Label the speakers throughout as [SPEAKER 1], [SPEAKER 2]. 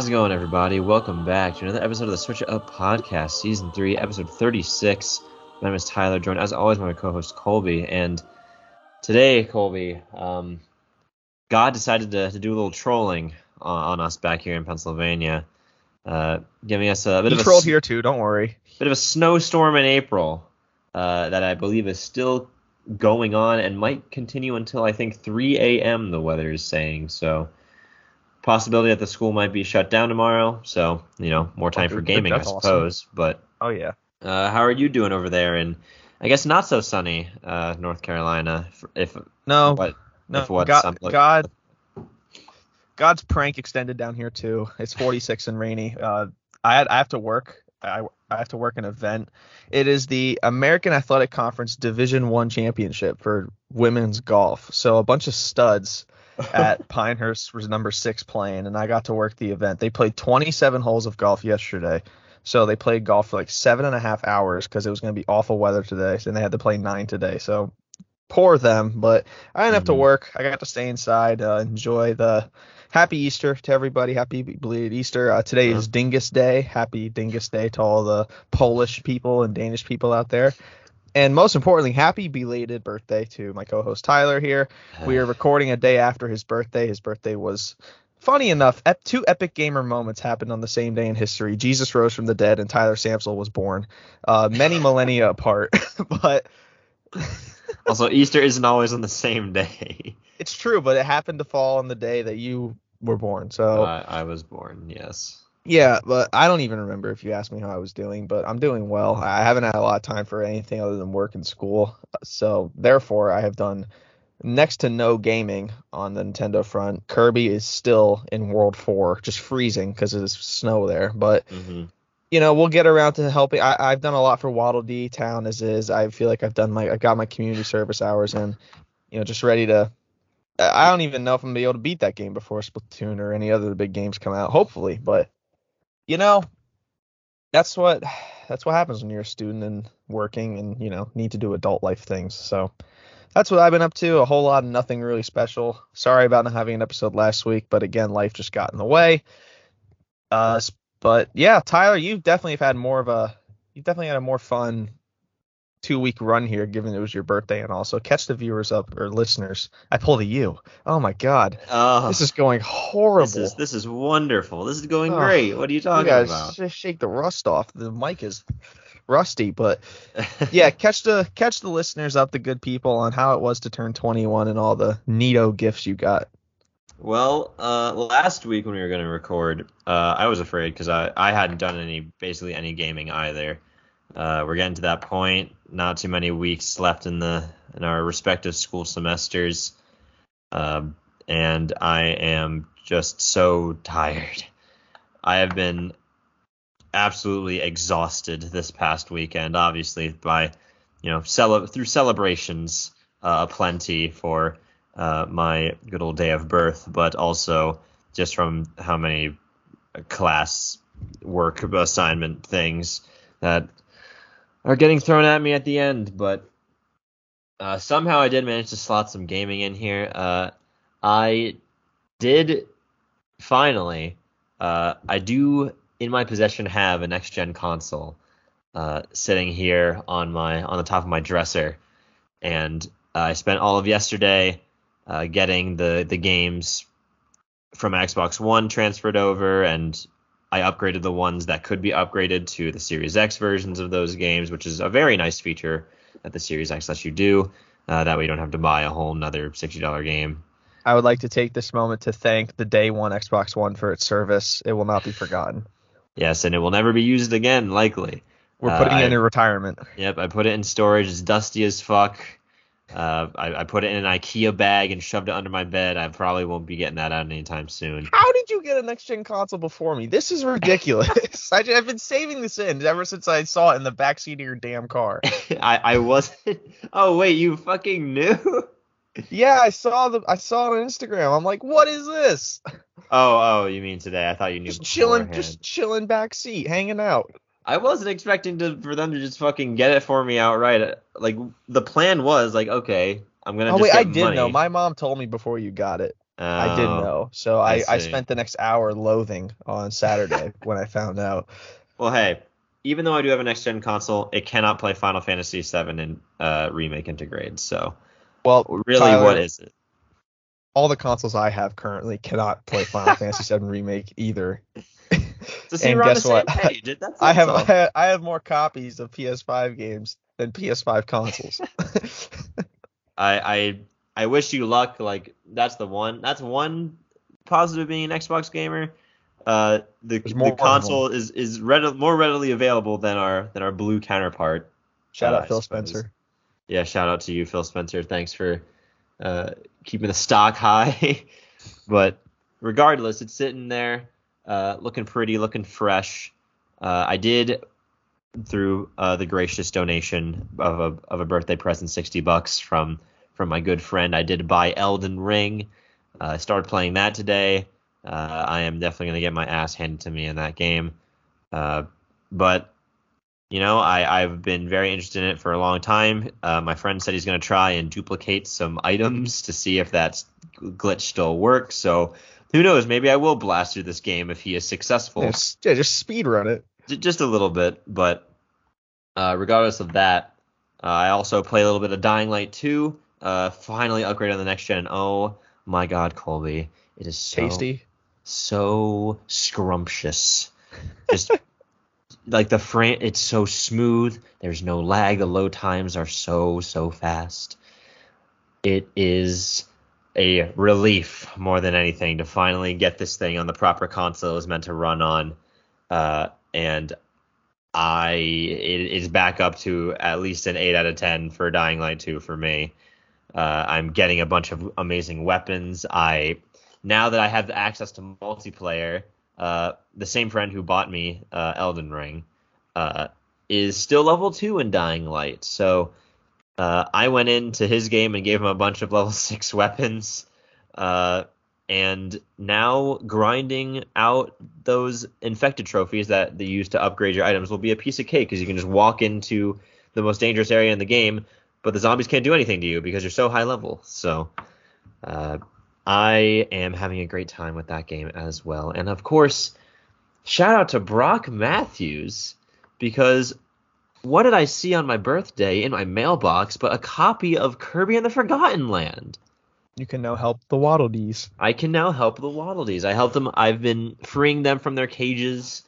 [SPEAKER 1] How's it going, everybody? Welcome back to another episode of the Switch It Up Podcast, Season 3, Episode 36. My name is Tyler, joined as always by my co host Colby. And today, Colby, um, God decided to, to do a little trolling on, on us back here in Pennsylvania, uh, giving us a bit
[SPEAKER 2] You
[SPEAKER 1] of a,
[SPEAKER 2] trolled here too. Don't worry.
[SPEAKER 1] bit of a snowstorm in April uh, that I believe is still going on and might continue until I think 3 a.m. The weather is saying so. Possibility that the school might be shut down tomorrow, so you know more time
[SPEAKER 2] Oh,
[SPEAKER 1] for gaming, I
[SPEAKER 2] that's awesome.
[SPEAKER 1] suppose. But
[SPEAKER 2] Oh yeah.
[SPEAKER 1] uh, how are you doing over there And I guess not so sunny uh, North Carolina? If, if
[SPEAKER 2] No,
[SPEAKER 1] what
[SPEAKER 2] no.
[SPEAKER 1] if what
[SPEAKER 2] God, God, God's prank extended down here too. It's 46 and rainy. Uh, I had, I have to work. I, I have to work an event. It is the American Athletic Conference Division One Championship for women's golf. So a bunch of studs at Pinehurst was number six playing, and I got to work the event. They played 27 holes of golf yesterday. So they played golf for like seven and a half hours because it was going to be awful weather today, and they had to play nine today. So poor them, but I didn't have to
[SPEAKER 1] Mhm.
[SPEAKER 2] work. I got to stay inside, uh, enjoy the happy Easter to everybody. Happy belated Easter. Uh, today is Dingus Day. Happy Dingus Day to all the Polish people and Danish people out there. And most importantly, happy belated birthday to my co-host Tyler here. We are recording a day after his birthday. His birthday was funny enough. Ep- two epic gamer moments happened on the same day in history. Jesus rose from the dead, and Tyler Samsel was born, uh, many millennia apart. but
[SPEAKER 1] also Easter isn't always on the same day.
[SPEAKER 2] it's true. But it happened to fall on the day that you were born. So
[SPEAKER 1] I, I was born, yes.
[SPEAKER 2] Yeah, but I don't even remember if you asked me how I was doing. But I'm doing well. I haven't had a lot of time for anything other than work and school. So therefore, I have done next to no gaming on the Nintendo front. Kirby is still in World 4, just freezing because of the snow there. But,
[SPEAKER 1] hmm
[SPEAKER 2] you know, we'll get around to helping. I, I've done a lot for Waddle Dee Town as is. I feel like I've done my, I got my community service hours in, you know, just ready to. I don't even know if I'm gonna be able to beat that game before Splatoon or any other big games come out. Hopefully, but you know, that's what that's what happens when you're a student and working and you know need to do adult life things. So that's what I've been up to. A whole lot of nothing really special. Sorry about not having an episode last week, but again, life just got in the way. Uh, but yeah, Tyler, you've definitely have had more of a—you've definitely had a more fun two week run here, given it was your birthday and also catch the viewers up or listeners. I pulled a U. Oh my god,
[SPEAKER 1] Oh,
[SPEAKER 2] this is going horrible.
[SPEAKER 1] This is this is wonderful. This is going
[SPEAKER 2] Oh,
[SPEAKER 1] great. What are you
[SPEAKER 2] you
[SPEAKER 1] talking
[SPEAKER 2] guys
[SPEAKER 1] about?
[SPEAKER 2] sh- shake the rust off. The mic is rusty, but yeah, catch the catch the listeners up, the good people, on how it was to turn 21 and all the neato gifts you got.
[SPEAKER 1] well, uh, last week when we were going to record, uh, I was afraid because I, I hadn't done any basically any gaming either. Uh, we're getting to that point. Not too many weeks left in the in our respective school semesters, um, and I am just so tired. I have been absolutely exhausted this past weekend. Obviously, by you know cele- through celebrations uh, aplenty for uh, my good old day of birth, but also just from how many class work assignment things that are getting thrown at me at the end. But uh, somehow I did manage to slot some gaming in here. Uh, I did finally. Uh, I do in my possession have a next gen console uh, sitting here on my on the top of my dresser, and I spent all of yesterday uh, getting the the games from Xbox One transferred over, and I upgraded the ones that could be upgraded to the Series X versions of those games, which is a very nice feature that the Series X lets you do. Uh, that way you don't have to buy a whole nother sixty dollar game.
[SPEAKER 2] I would like to take this moment to thank the day one Xbox One for its service. It will not be forgotten.
[SPEAKER 1] Yes, and it will never be used again, likely.
[SPEAKER 2] We're
[SPEAKER 1] Uh,
[SPEAKER 2] putting it
[SPEAKER 1] I-
[SPEAKER 2] in retirement.
[SPEAKER 1] Yep, I put it in storage. It's dusty as fuck. Uh, I, I put it in an IKEA bag and shoved it under my bed. I probably won't be getting that out anytime soon.
[SPEAKER 2] How did you get a next gen console before me? This is ridiculous. I, have been saving this in ever since I saw it in the backseat of your damn car.
[SPEAKER 1] I, I wasn't. Oh wait, you fucking knew?
[SPEAKER 2] Yeah, I saw the I saw it on Instagram. I'm like, what is this?
[SPEAKER 1] Oh, oh, you mean today? I thought you knew.
[SPEAKER 2] Just chilling, just chilling back seat, hanging out.
[SPEAKER 1] I wasn't expecting to for them to just fucking get it for me outright. Like the plan was like, okay, I'm gonna.
[SPEAKER 2] Oh
[SPEAKER 1] just
[SPEAKER 2] wait, I did
[SPEAKER 1] money.
[SPEAKER 2] know. My mom told me before you got it. I didn't
[SPEAKER 1] Oh,
[SPEAKER 2] know. So
[SPEAKER 1] I
[SPEAKER 2] I, I, spent the next hour loathing on Saturday when I found out.
[SPEAKER 1] Well, hey, even though I do have a next gen console, it cannot play Final Fantasy VII and uh, remake into grade. So
[SPEAKER 2] Well,
[SPEAKER 1] really,
[SPEAKER 2] Tyler,
[SPEAKER 1] what is it?
[SPEAKER 2] all the consoles I have currently cannot play Final Fantasy VII Remake either.
[SPEAKER 1] To see
[SPEAKER 2] and
[SPEAKER 1] we're on the
[SPEAKER 2] guess what? I have. I have- I have more copies of PS5 games than PS5 consoles.
[SPEAKER 1] I, I I wish you luck. Like that's the one. That's one positive being an Xbox gamer. Uh, the,
[SPEAKER 2] more
[SPEAKER 1] the console is is readi- more readily available than our than our blue counterpart.
[SPEAKER 2] Shout
[SPEAKER 1] Uh,
[SPEAKER 2] out
[SPEAKER 1] I
[SPEAKER 2] Phil
[SPEAKER 1] suppose.
[SPEAKER 2] Spencer.
[SPEAKER 1] Yeah, shout out to you, Phil Spencer. Thanks for uh, keeping the stock high. but regardless, it's sitting there, uh, looking pretty, looking fresh. Uh, I did through uh, the gracious donation of a of a birthday present, sixty bucks from from my good friend. I did buy Elden Ring. Uh, I started playing that today. Uh, I am definitely gonna get my ass handed to me in that game. Uh, but you know, I, I've been very interested in it for a long time. My friend said he's going to try and duplicate some items to see if that glitch still works. So who knows? Maybe I will blast through this game if he is successful.
[SPEAKER 2] Yeah, just, yeah, just speed run it.
[SPEAKER 1] J- just a little bit. But uh, regardless of that, uh, I also play a little bit of Dying Light 2. Uh, finally upgrade on the next gen. Oh my God, Colby, it is so
[SPEAKER 2] Tasty.
[SPEAKER 1] so scrumptious. Just like the frame, it's so smooth. There's no lag. The load times are so so fast. It is a relief more than anything to finally get this thing on the proper console it was meant to run on, uh, and I it is back up to at least an eight out of ten for Dying Light 2 for me. Uh, I'm getting a bunch of amazing weapons. I now that I have the access to multiplayer, uh, the same friend who bought me uh, Elden Ring uh, is still level two in Dying Light. So uh, I went into his game and gave him a bunch of level six weapons, uh, and now grinding out those infected trophies that they use to upgrade your items will be a piece of cake because you can just walk into the most dangerous area in the game, but the zombies can't do anything to you because you're so high level. So. Uh, I am having a great time with that game as well. And of course, shout out to Brock Matthews because what did I see on my birthday in my mailbox but a copy of Kirby and the Forgotten Land?
[SPEAKER 2] You can now help the Waddle Dees.
[SPEAKER 1] I can now help the Waddle Dees. I helped them. I've been freeing them from their cages,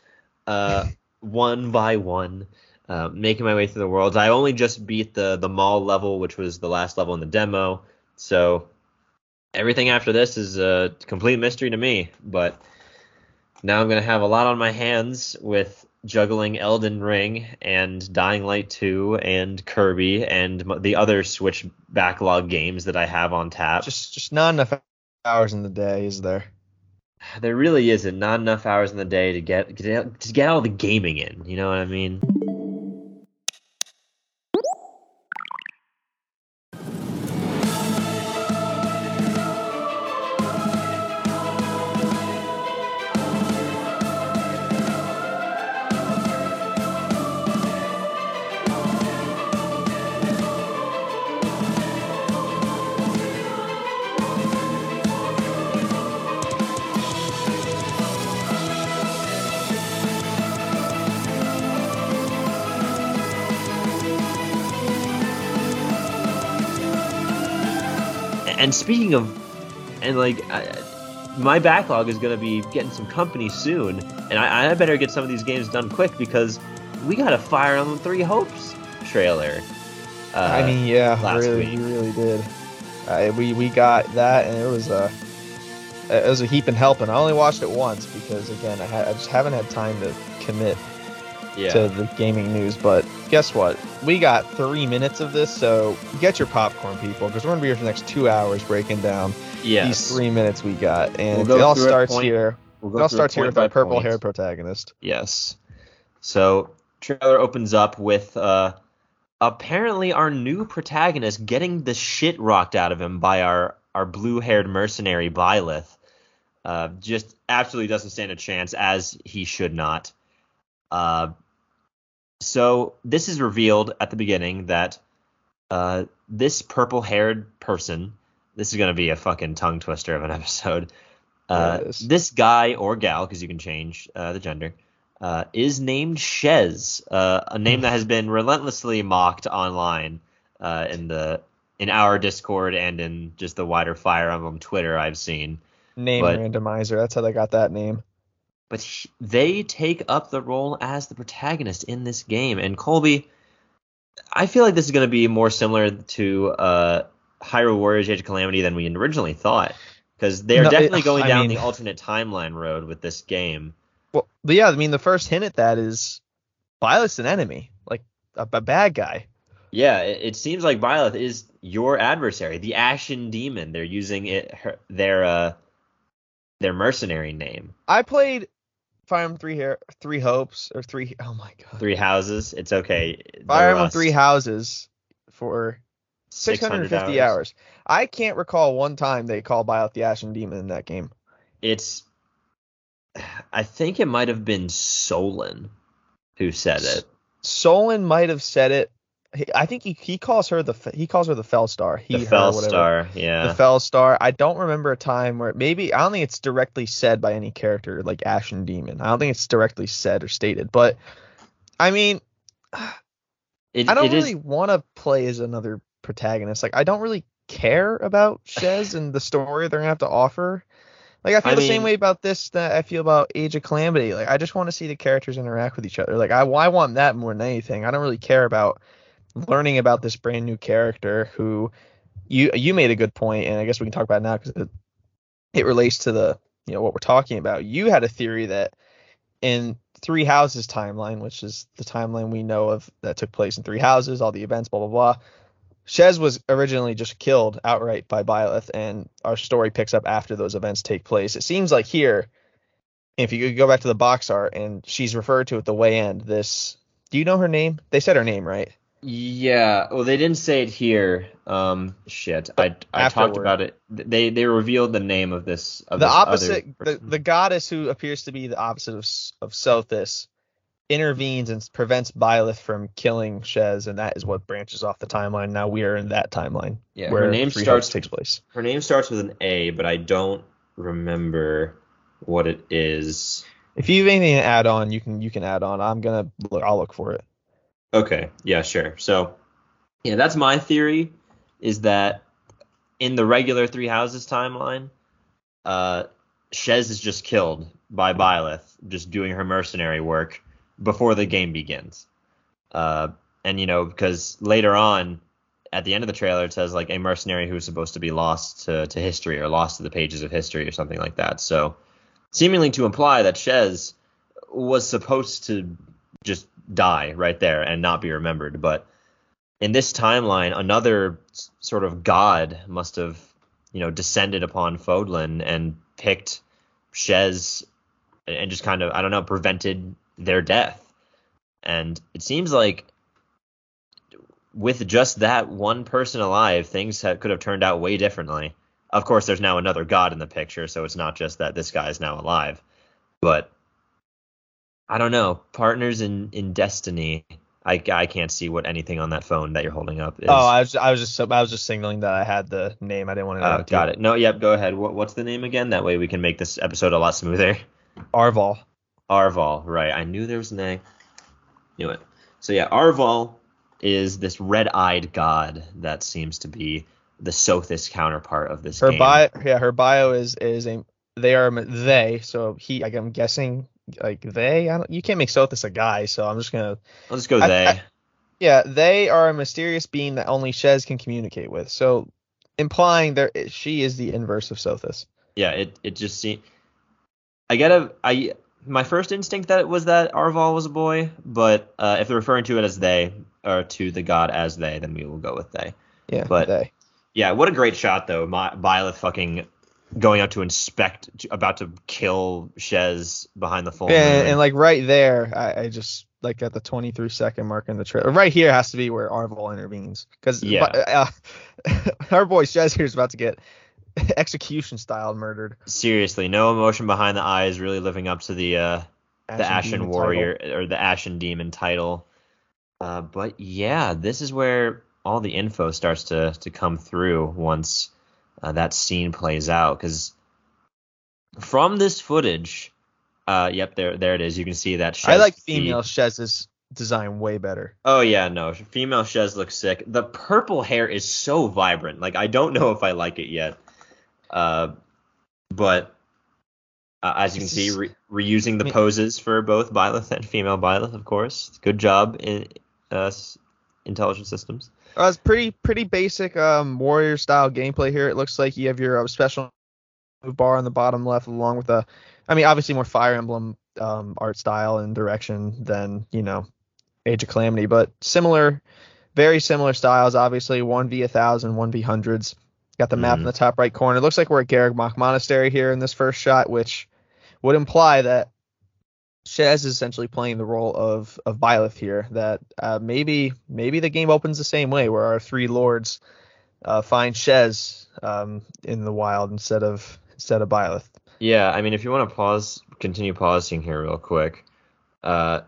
[SPEAKER 1] uh, one by one, uh, making my way through the worlds. I only just beat the the mall level, which was the last level in the demo. So everything after this is a complete mystery to me. But now I'm gonna have a lot on my hands with juggling Elden Ring and Dying Light 2 and Kirby and the other Switch backlog games that I have on tap.
[SPEAKER 2] Just just not enough hours in the day, is there?
[SPEAKER 1] there really isn't not enough hours in the day to get, get to get all the gaming in. You know what I mean? And speaking of, and like, I, my backlog is gonna be getting some company soon, and I, I better get some of these games done quick because we got a Fire Emblem Three Hopes trailer. Uh,
[SPEAKER 2] I mean, yeah,
[SPEAKER 1] last
[SPEAKER 2] really,
[SPEAKER 1] week.
[SPEAKER 2] we really did. Uh, we we got that, and it was a it was a heap and helping. I only watched it once because again, I had I just haven't had time to commit
[SPEAKER 1] yeah,
[SPEAKER 2] to the gaming news. But guess what? We got three minutes of this, so get your popcorn, people, because we're gonna be here for the next two hours breaking down
[SPEAKER 1] yes.
[SPEAKER 2] these three minutes we got, and
[SPEAKER 1] We'll go
[SPEAKER 2] it all starts
[SPEAKER 1] point-
[SPEAKER 2] here.
[SPEAKER 1] We'll
[SPEAKER 2] It all starts here with our purple-haired protagonist.
[SPEAKER 1] Yes. So trailer opens up with uh apparently our new protagonist getting the shit rocked out of him by our our blue-haired mercenary Byleth. Uh, just absolutely doesn't stand a chance, as he should not. Uh, so this is revealed at the beginning that uh, this purple-haired person this is gonna be a fucking tongue twister of an episode. Uh, this guy or gal, because you can change uh, the gender, uh, is named Shez, uh, a name that has been relentlessly mocked online uh, in the in our Discord and in just the wider Fire Emblem Twitter I've seen.
[SPEAKER 2] Name
[SPEAKER 1] but-
[SPEAKER 2] randomizer. That's how they got that name.
[SPEAKER 1] But he- they take up the role as the protagonist in this game, and Colby, I feel like this is going to be more similar to uh, Hyrule Warriors: Age of Calamity than we originally thought, because they're
[SPEAKER 2] No, it-
[SPEAKER 1] definitely going
[SPEAKER 2] I
[SPEAKER 1] down
[SPEAKER 2] mean-
[SPEAKER 1] the alternate timeline road with this game.
[SPEAKER 2] Well, but yeah, I mean, the first hint at that is Byleth's an enemy, like a, a bad guy.
[SPEAKER 1] Yeah, it, it seems like Byleth is your adversary, the Ashen Demon. They're using it her, their uh their mercenary name.
[SPEAKER 2] I played Fire Emblem Three Hair, Three Hopes, or Three. Oh my god,
[SPEAKER 1] Three houses. It's okay.
[SPEAKER 2] Fire Emblem. Three Houses for 650 hours. I can't recall one time they called Byleth the Ashen Demon in that game.
[SPEAKER 1] It's I think it might have been Solon who said it.
[SPEAKER 2] Solon might have said it. I think he, he calls her the he calls her the Fell Star. He
[SPEAKER 1] The Fell. Star,
[SPEAKER 2] The. Fell Star. I don't remember a time where maybe I don't think it's directly said by any character like Ashen Demon. I don't think it's directly said or stated. But I mean,
[SPEAKER 1] It,
[SPEAKER 2] I don't really want to play as another protagonist. Like I don't really care about Shez and the story they're gonna have to offer. Like I feel
[SPEAKER 1] I
[SPEAKER 2] the same way about this that I feel about Age of Calamity. Like I just want to see the characters interact with each other. Like I, I want that more than anything. I don't really care about learning about this brand new character who you you made a good point, and I guess we can talk about it now because it, it relates to the you know what we're talking about. You had a theory that in Three Houses timeline, which is the timeline we know of that took place in Three Houses, all the events, blah blah blah. Shez was originally just killed outright by Byleth, and our story picks up after those events take place. It seems like here, if you go back to the box art, and she's referred to at the way end. This, do you know her name? They said her name, right?
[SPEAKER 1] Yeah. Well, they didn't say it here. Um, shit. I I talked about it. They they revealed the name of this. Of
[SPEAKER 2] the
[SPEAKER 1] this
[SPEAKER 2] opposite,
[SPEAKER 1] other
[SPEAKER 2] the, the goddess who appears to be the opposite of of Sothis, intervenes and prevents Byleth from killing Shez, and that is what branches off the timeline. Now we are in that timeline
[SPEAKER 1] yeah.
[SPEAKER 2] where
[SPEAKER 1] Her name
[SPEAKER 2] Three
[SPEAKER 1] starts.
[SPEAKER 2] Hopes takes place.
[SPEAKER 1] Her name starts with an A, but I don't remember what it is.
[SPEAKER 2] If you have anything to add on, you can you can add on. I'm gonna look. I'll look for it.
[SPEAKER 1] Okay, yeah, sure. So, yeah, that's my theory is that in the regular Three Houses timeline, uh, Shez is just killed by Byleth, just doing her mercenary work before the game begins. Uh, and you know, because later on, at the end of the trailer, it says like a mercenary who is supposed to be lost to, to history or lost to the pages of history or something like that. So, seemingly to imply that Shez was supposed to just die right there and not be remembered. But in this timeline, another sort of god must have, you know, descended upon Fodlan and picked Shez and and just kind of, I don't know, prevented their death. And it seems like with just that one person alive, things ha- could have turned out way differently. Of course, there's now another god in the picture, so it's not just that this guy is now alive. But I don't know. Partners in in destiny. I, I can't see what anything on that phone that you're holding up is.
[SPEAKER 2] Oh, I was I was just I was just signaling that I had the name. I didn't want to.
[SPEAKER 1] Oh, got it. No, yep. Go ahead. What, what's the name again? That way we can make this episode a lot smoother.
[SPEAKER 2] Arval.
[SPEAKER 1] Arval, right? I knew there was an A. Knew it. So yeah, Arval is this red-eyed god that seems to be the Sothis counterpart of this
[SPEAKER 2] Her
[SPEAKER 1] game.
[SPEAKER 2] bio, yeah, her bio is is a they are they. So he, like, I'm guessing like they. I don't. You can't make Sothis a guy, so I'm just gonna.
[SPEAKER 1] I'll just go
[SPEAKER 2] I-
[SPEAKER 1] they.
[SPEAKER 2] I- Yeah, they are a mysterious being that only Shez can communicate with. So implying there she is the inverse of Sothis.
[SPEAKER 1] yeah, it it just seems. I get a I my first instinct that it was that Arval was a boy, but uh, if they're referring to it as they or to the god as they, then we will go with they.
[SPEAKER 2] Yeah,
[SPEAKER 1] But-
[SPEAKER 2] they.
[SPEAKER 1] Yeah, what a great shot though. My, Byleth fucking going out to inspect, about to kill Shez behind the full
[SPEAKER 2] Yeah, and, and like right there, I, I just like at the 23 second mark in the trailer. Right here has to be where Arval intervenes because
[SPEAKER 1] Yeah.
[SPEAKER 2] uh, our boy Shez here is about to get execution style murdered.
[SPEAKER 1] Seriously, no emotion behind the eyes, really living up to the uh, the Ashen
[SPEAKER 2] Demon
[SPEAKER 1] Warrior
[SPEAKER 2] title.
[SPEAKER 1] or the Ashen Demon title. Uh, but yeah, this is where all the info starts to to come through once uh, that scene plays out. Because from this footage, uh, yep, there there it is. You can see that.
[SPEAKER 2] I like female Shez's design way better.
[SPEAKER 1] Oh yeah, no, female Shez looks sick. The purple hair is so vibrant. Like I don't know if I like it yet. Uh, but uh, as you can see, re- reusing the poses for both Byleth and female Byleth, of course. Good job in uh, intelligent systems.
[SPEAKER 2] Uh, it's pretty pretty basic um, warrior style gameplay here. It looks like you have your uh, special move bar on the bottom left, along with a, I mean, obviously more Fire Emblem um, art style and direction than you know Age of Calamity, but similar, very similar styles. Obviously, one v a thousand, one v hundreds. Got the map in
[SPEAKER 1] Mhm.
[SPEAKER 2] the top right corner. It looks like we're at Garreg Mach Monastery here in this first shot, which would imply that Shez is essentially playing the role of of Byleth here. That uh, maybe maybe the game opens the same way, where our three lords uh, find Shez um, in the wild instead of instead of Byleth.
[SPEAKER 1] Yeah, I mean, if you want to pause, continue pausing here real quick. Uh,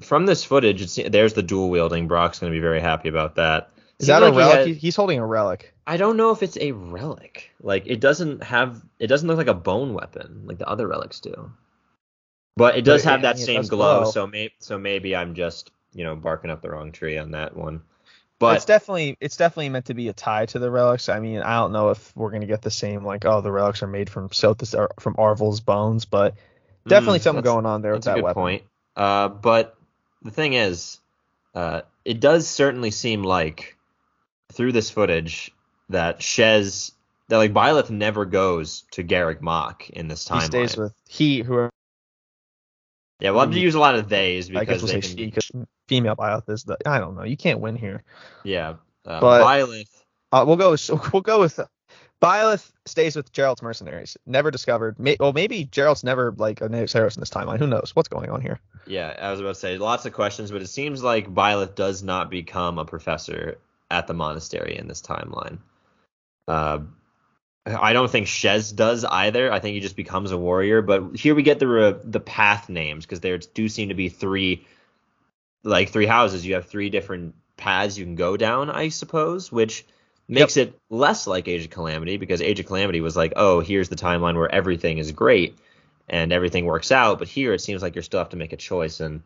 [SPEAKER 1] from this footage, it's, there's the dual wielding. Brock's going to be very happy about that.
[SPEAKER 2] Is
[SPEAKER 1] Seemed
[SPEAKER 2] that a
[SPEAKER 1] like he
[SPEAKER 2] relic?
[SPEAKER 1] had-
[SPEAKER 2] He's holding a relic.
[SPEAKER 1] I don't know if it's a relic. Like it doesn't have it doesn't look like a bone weapon like the other relics do. But it does
[SPEAKER 2] But it-
[SPEAKER 1] have that
[SPEAKER 2] it
[SPEAKER 1] same glow,
[SPEAKER 2] glow.
[SPEAKER 1] so may, so maybe I'm just, you know, barking up the wrong tree on that one. But it's
[SPEAKER 2] definitely it's definitely meant to be a tie to the relics. I mean, I don't know if we're gonna get the same like oh the relics are made from Sothis or from Arval's bones, but definitely
[SPEAKER 1] mm,
[SPEAKER 2] something going on there with that
[SPEAKER 1] good
[SPEAKER 2] weapon.
[SPEAKER 1] point. Uh, but the thing is, uh, it does certainly seem like through this footage that Shez that like Byleth never goes to Garreg Mach in this
[SPEAKER 2] He
[SPEAKER 1] timeline.
[SPEAKER 2] stays with he who
[SPEAKER 1] yeah, we'll have to use a lot of theys
[SPEAKER 2] I guess
[SPEAKER 1] because
[SPEAKER 2] we'll
[SPEAKER 1] they
[SPEAKER 2] say
[SPEAKER 1] can
[SPEAKER 2] because female Byleth is the I don't know. You can't win here.
[SPEAKER 1] yeah. Uh,
[SPEAKER 2] But-
[SPEAKER 1] Byleth
[SPEAKER 2] Uh, we'll go. With, we'll go with Byleth stays with Jeralt's mercenaries. Never discovered. May, well, maybe Jeralt's never like a Naxxramas in this timeline. Who knows what's going on here?
[SPEAKER 1] Yeah, I was about to say lots of questions, but it seems like Byleth does not become a professor at the monastery in this timeline. Uh, I don't think Shez does either. I think he just becomes a warrior. But here we get the re- the path names because there do seem to be three, like three houses. You have three different paths you can go down, I suppose, which makes it less like Age of Calamity because Age of Calamity was like, oh, here's the timeline where everything is great and everything works out. But here it seems like you still have to make a choice and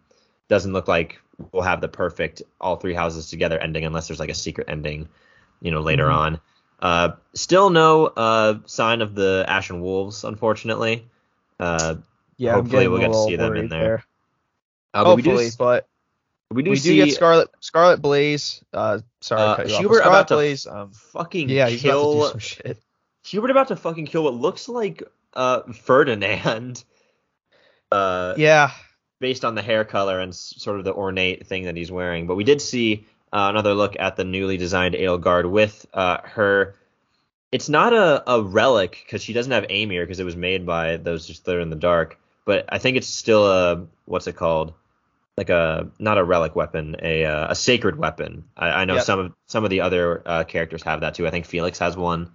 [SPEAKER 1] doesn't look like we'll have the perfect all three houses together ending unless there's like a secret ending, you know, later
[SPEAKER 2] Mhm.
[SPEAKER 1] on. Uh, still no uh, sign of the Ashen Wolves, unfortunately. Uh,
[SPEAKER 2] Yeah,
[SPEAKER 1] Hopefully we'll get to see them in
[SPEAKER 2] worried
[SPEAKER 1] there. uh, but we do,
[SPEAKER 2] but
[SPEAKER 1] we do
[SPEAKER 2] we do
[SPEAKER 1] see
[SPEAKER 2] get Scarlet Scarlet Blaze. Uh, sorry,
[SPEAKER 1] uh,
[SPEAKER 2] to.
[SPEAKER 1] Hubert about to
[SPEAKER 2] Blaze. Um,
[SPEAKER 1] fucking
[SPEAKER 2] yeah, he's about to do some shit.
[SPEAKER 1] Hubert about to fucking kill what looks like uh, Ferdinand. Uh,
[SPEAKER 2] Yeah,
[SPEAKER 1] based on the hair color and sort of the ornate thing that he's wearing. But we did see uh, another look at the newly designed Edelgard with uh, her. It's not a, a relic because she doesn't have Aymr because it was made by those just there in the dark. But I think it's still a what's it called? Like a not a relic weapon, a uh, a sacred weapon. I, I know
[SPEAKER 2] Yep.
[SPEAKER 1] some of some of the other uh, characters have that too. I think Felix has one,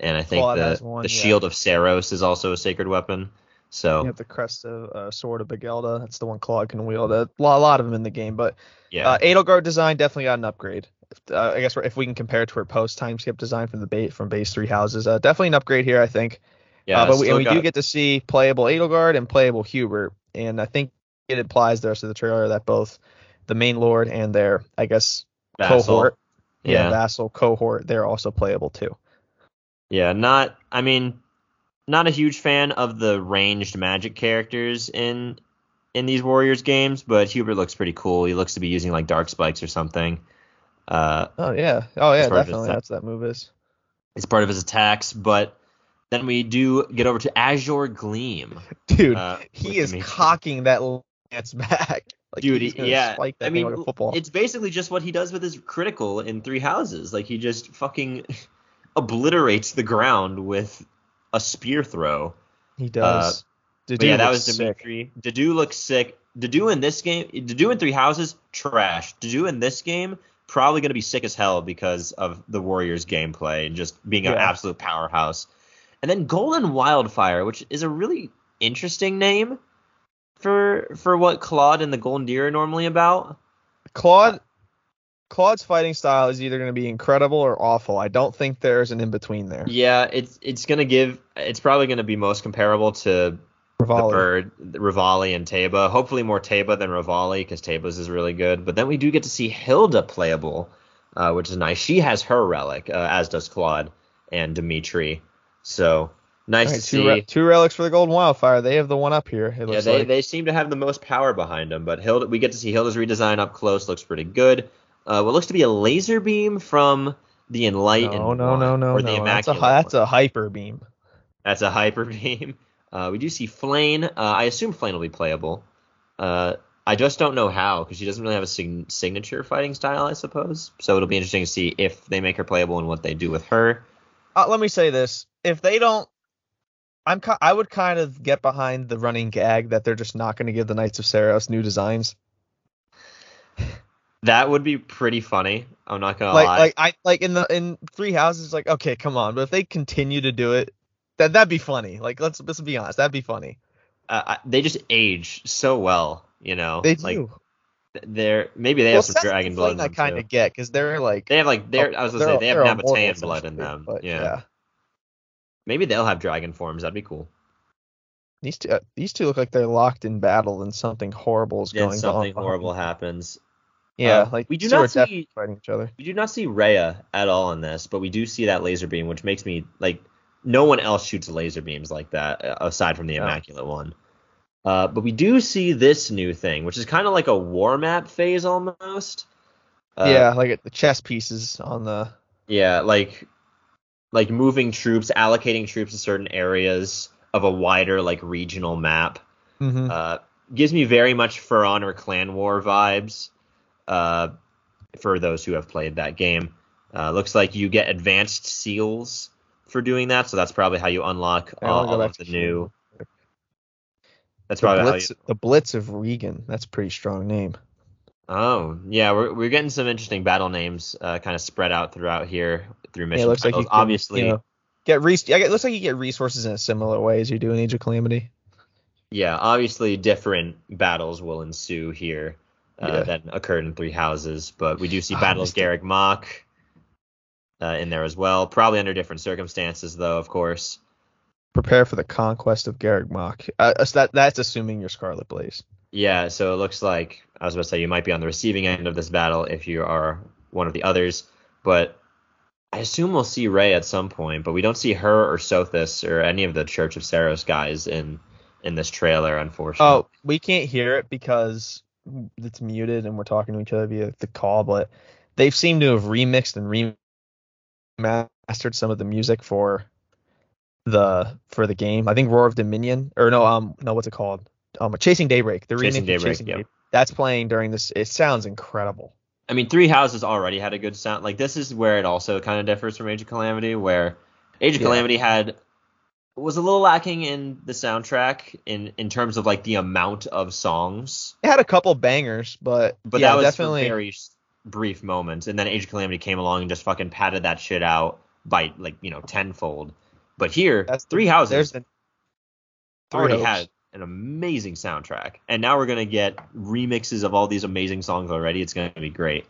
[SPEAKER 1] and I think
[SPEAKER 2] Claude
[SPEAKER 1] the
[SPEAKER 2] one,
[SPEAKER 1] the
[SPEAKER 2] yeah.
[SPEAKER 1] shield of Seiros is also a sacred weapon. So
[SPEAKER 2] you have the crest of uh, sword of Begalta. That's the one Claude can wield. A lot, a lot of them in the game, but
[SPEAKER 1] yeah,
[SPEAKER 2] Uh, Edelgard design definitely got an upgrade. Uh, I guess if we can compare it to her post time skip design from the base from base three houses, uh, definitely an upgrade here. I think.
[SPEAKER 1] yeah.
[SPEAKER 2] uh, but we, and we
[SPEAKER 1] got-
[SPEAKER 2] do get to see playable Edelgard and playable Hubert, and I think it implies the rest of the trailer that both the main lord and their, I guess,
[SPEAKER 1] Vassal.
[SPEAKER 2] cohort, yeah,
[SPEAKER 1] Yeah.
[SPEAKER 2] vassal cohort, they're also playable too.
[SPEAKER 1] Yeah, not I mean not a huge fan of the ranged magic characters in in these Warriors games, but Hubert looks pretty cool. He looks to be using like dark spikes or something. Uh
[SPEAKER 2] Oh yeah, oh yeah,
[SPEAKER 1] As far as
[SPEAKER 2] definitely. That's that move is.
[SPEAKER 1] it's part of his attacks, but then we do get over to Azure Gleam.
[SPEAKER 2] Dude,
[SPEAKER 1] uh,
[SPEAKER 2] he is cocking that lance back. Like
[SPEAKER 1] Dude,
[SPEAKER 2] he's
[SPEAKER 1] yeah. I mean,
[SPEAKER 2] like
[SPEAKER 1] it's basically just what he does with his critical in Three Houses. Like he just fucking obliterates the ground with a spear throw.
[SPEAKER 2] he uh, does. Dude,
[SPEAKER 1] But yeah, that was
[SPEAKER 2] sick.
[SPEAKER 1] Dimitri. Dedue looks sick. Dedue in this game, Dedue in Three Houses, trash. Dedue in this game, probably going to be sick as hell because of the Warriors gameplay and just being an absolute powerhouse. And then Golden Wildfire, which is a really interesting name for for what Claude and the Golden Deer are normally about.
[SPEAKER 2] Claude, Claude's fighting style is either going to be incredible or awful. I don't think there's an in between there.
[SPEAKER 1] Yeah, it's it's gonna give. It's probably gonna be most comparable to the
[SPEAKER 2] Revali.
[SPEAKER 1] bird, Revali and Teba. Hopefully more Teba than Revali because Teba's is really good. But then we do get to see Hilda playable, uh, which is nice. She has her relic, uh, as does Claude and Dimitri. So nice
[SPEAKER 2] All
[SPEAKER 1] to
[SPEAKER 2] right,
[SPEAKER 1] see.
[SPEAKER 2] two, re- two relics for the Golden Wildfire. They have the one up here. It
[SPEAKER 1] Yeah, they,
[SPEAKER 2] like.
[SPEAKER 1] they seem to have the most power behind them, but Hilda, we get to see Hilda's redesign up close. Looks pretty good. Uh, what looks to be a laser beam from the Enlightened.
[SPEAKER 2] no, no,
[SPEAKER 1] one,
[SPEAKER 2] no, no,
[SPEAKER 1] or the
[SPEAKER 2] no. That's a
[SPEAKER 1] Immaculate
[SPEAKER 2] that's a hyper beam.
[SPEAKER 1] That's a hyper beam. Uh, we do see Flayn. Uh, I assume Flayn will be playable. Uh, I just don't know how because she doesn't really have a sig- signature fighting style, I suppose. So it'll be interesting to see if they make her playable and what they do with her.
[SPEAKER 2] Uh, let me say this: if they don't, I'm ki- I would kind of get behind the running gag that they're just not going to give the Knights of Seiros new designs.
[SPEAKER 1] That would be pretty funny. I'm not gonna
[SPEAKER 2] like
[SPEAKER 1] lie.
[SPEAKER 2] like I like in the in three houses like okay come on but if they continue to do it that that'd be funny like let's let's be honest that'd be funny
[SPEAKER 1] uh, I- they just age so well, you know.
[SPEAKER 2] they
[SPEAKER 1] Like
[SPEAKER 2] do
[SPEAKER 1] they're maybe they
[SPEAKER 2] well
[SPEAKER 1] have some dragon blood in
[SPEAKER 2] I kind of get because they're like
[SPEAKER 1] They have like they're I was gonna say
[SPEAKER 2] they're-
[SPEAKER 1] have Nabatean blood in them.
[SPEAKER 2] but
[SPEAKER 1] yeah. Maybe they'll have dragon forms. That'd be cool.
[SPEAKER 2] these two uh, these two look like they're locked in battle and something horrible is
[SPEAKER 1] Yeah,
[SPEAKER 2] going
[SPEAKER 1] something
[SPEAKER 2] on Something
[SPEAKER 1] horrible happens.
[SPEAKER 2] Yeah
[SPEAKER 1] Uh,
[SPEAKER 2] like
[SPEAKER 1] we do not see-
[SPEAKER 2] fighting each other
[SPEAKER 1] We do not see Rhea at all in this, but we do see that laser beam, which makes me like no one else shoots laser beams like that uh, aside from the
[SPEAKER 2] No.
[SPEAKER 1] immaculate one. Uh, but we do see this new thing, which is kind of like a war map phase almost. Uh,
[SPEAKER 2] yeah like the chess pieces on the
[SPEAKER 1] Yeah, like like moving troops, allocating troops to certain areas of a wider like regional map.
[SPEAKER 2] mhm.
[SPEAKER 1] Uh, gives me very much For Honor Clan War vibes. Uh, for those who have played that game, uh, looks like you get advanced seals for doing that, so that's probably how you unlock all, of the new. That's
[SPEAKER 2] the
[SPEAKER 1] probably how
[SPEAKER 2] blitz
[SPEAKER 1] you.
[SPEAKER 2] the blitz of Regan that's a pretty strong name
[SPEAKER 1] Oh yeah, we're we're getting some interesting battle names uh, kind of spread out throughout here through
[SPEAKER 2] yeah,
[SPEAKER 1] mission
[SPEAKER 2] it looks like
[SPEAKER 1] titles.
[SPEAKER 2] you can,
[SPEAKER 1] Obviously,
[SPEAKER 2] you know, get yeah, it looks like you get resources in a similar way as you do in Age of Calamity
[SPEAKER 1] Yeah, obviously different battles will ensue here uh,
[SPEAKER 2] Yeah.
[SPEAKER 1] that occurred in Three Houses, but we do see Battle of. Garreg Mach uh, in there as well. Probably under different circumstances, though, of course.
[SPEAKER 2] prepare for the conquest of Garreg Mach. Uh, that that's assuming you're Scarlet Blaze.
[SPEAKER 1] Yeah, so it looks like I was about to say you might be on the receiving end of this battle if you are one of the others, but I assume we'll see Rhea at some point, but we don't see her or Sothis or any of the Church of Seiros guys in in this trailer, unfortunately.
[SPEAKER 2] Oh, we can't hear it because it's muted and we're talking to each other via the call, but they've seemed to have remixed and remastered some of the music for the for the game. I think Roar of Dominion or no, um, no, what's it called? Um, Chasing Daybreak. The
[SPEAKER 1] Chasing
[SPEAKER 2] remake
[SPEAKER 1] Daybreak,
[SPEAKER 2] Chasing
[SPEAKER 1] yep.
[SPEAKER 2] Daybreak. That's playing during this. It sounds incredible.
[SPEAKER 1] I mean, Three Houses already had a good sound. Like this is where it also kind of differs from Age of Calamity, where Age of
[SPEAKER 2] Yeah.
[SPEAKER 1] Calamity had was a little lacking in the soundtrack in in terms of like the amount of songs.
[SPEAKER 2] It had a couple bangers, but
[SPEAKER 1] But
[SPEAKER 2] yeah,
[SPEAKER 1] that was
[SPEAKER 2] definitely.
[SPEAKER 1] very brief moments, and then Age of Calamity came along and just fucking padded that shit out by like you know tenfold. But here,
[SPEAKER 2] That's the-
[SPEAKER 1] Three Houses
[SPEAKER 2] There's the
[SPEAKER 1] already
[SPEAKER 2] Hopes.
[SPEAKER 1] had an amazing soundtrack, and now we're gonna get remixes of all these amazing songs already. It's gonna be great.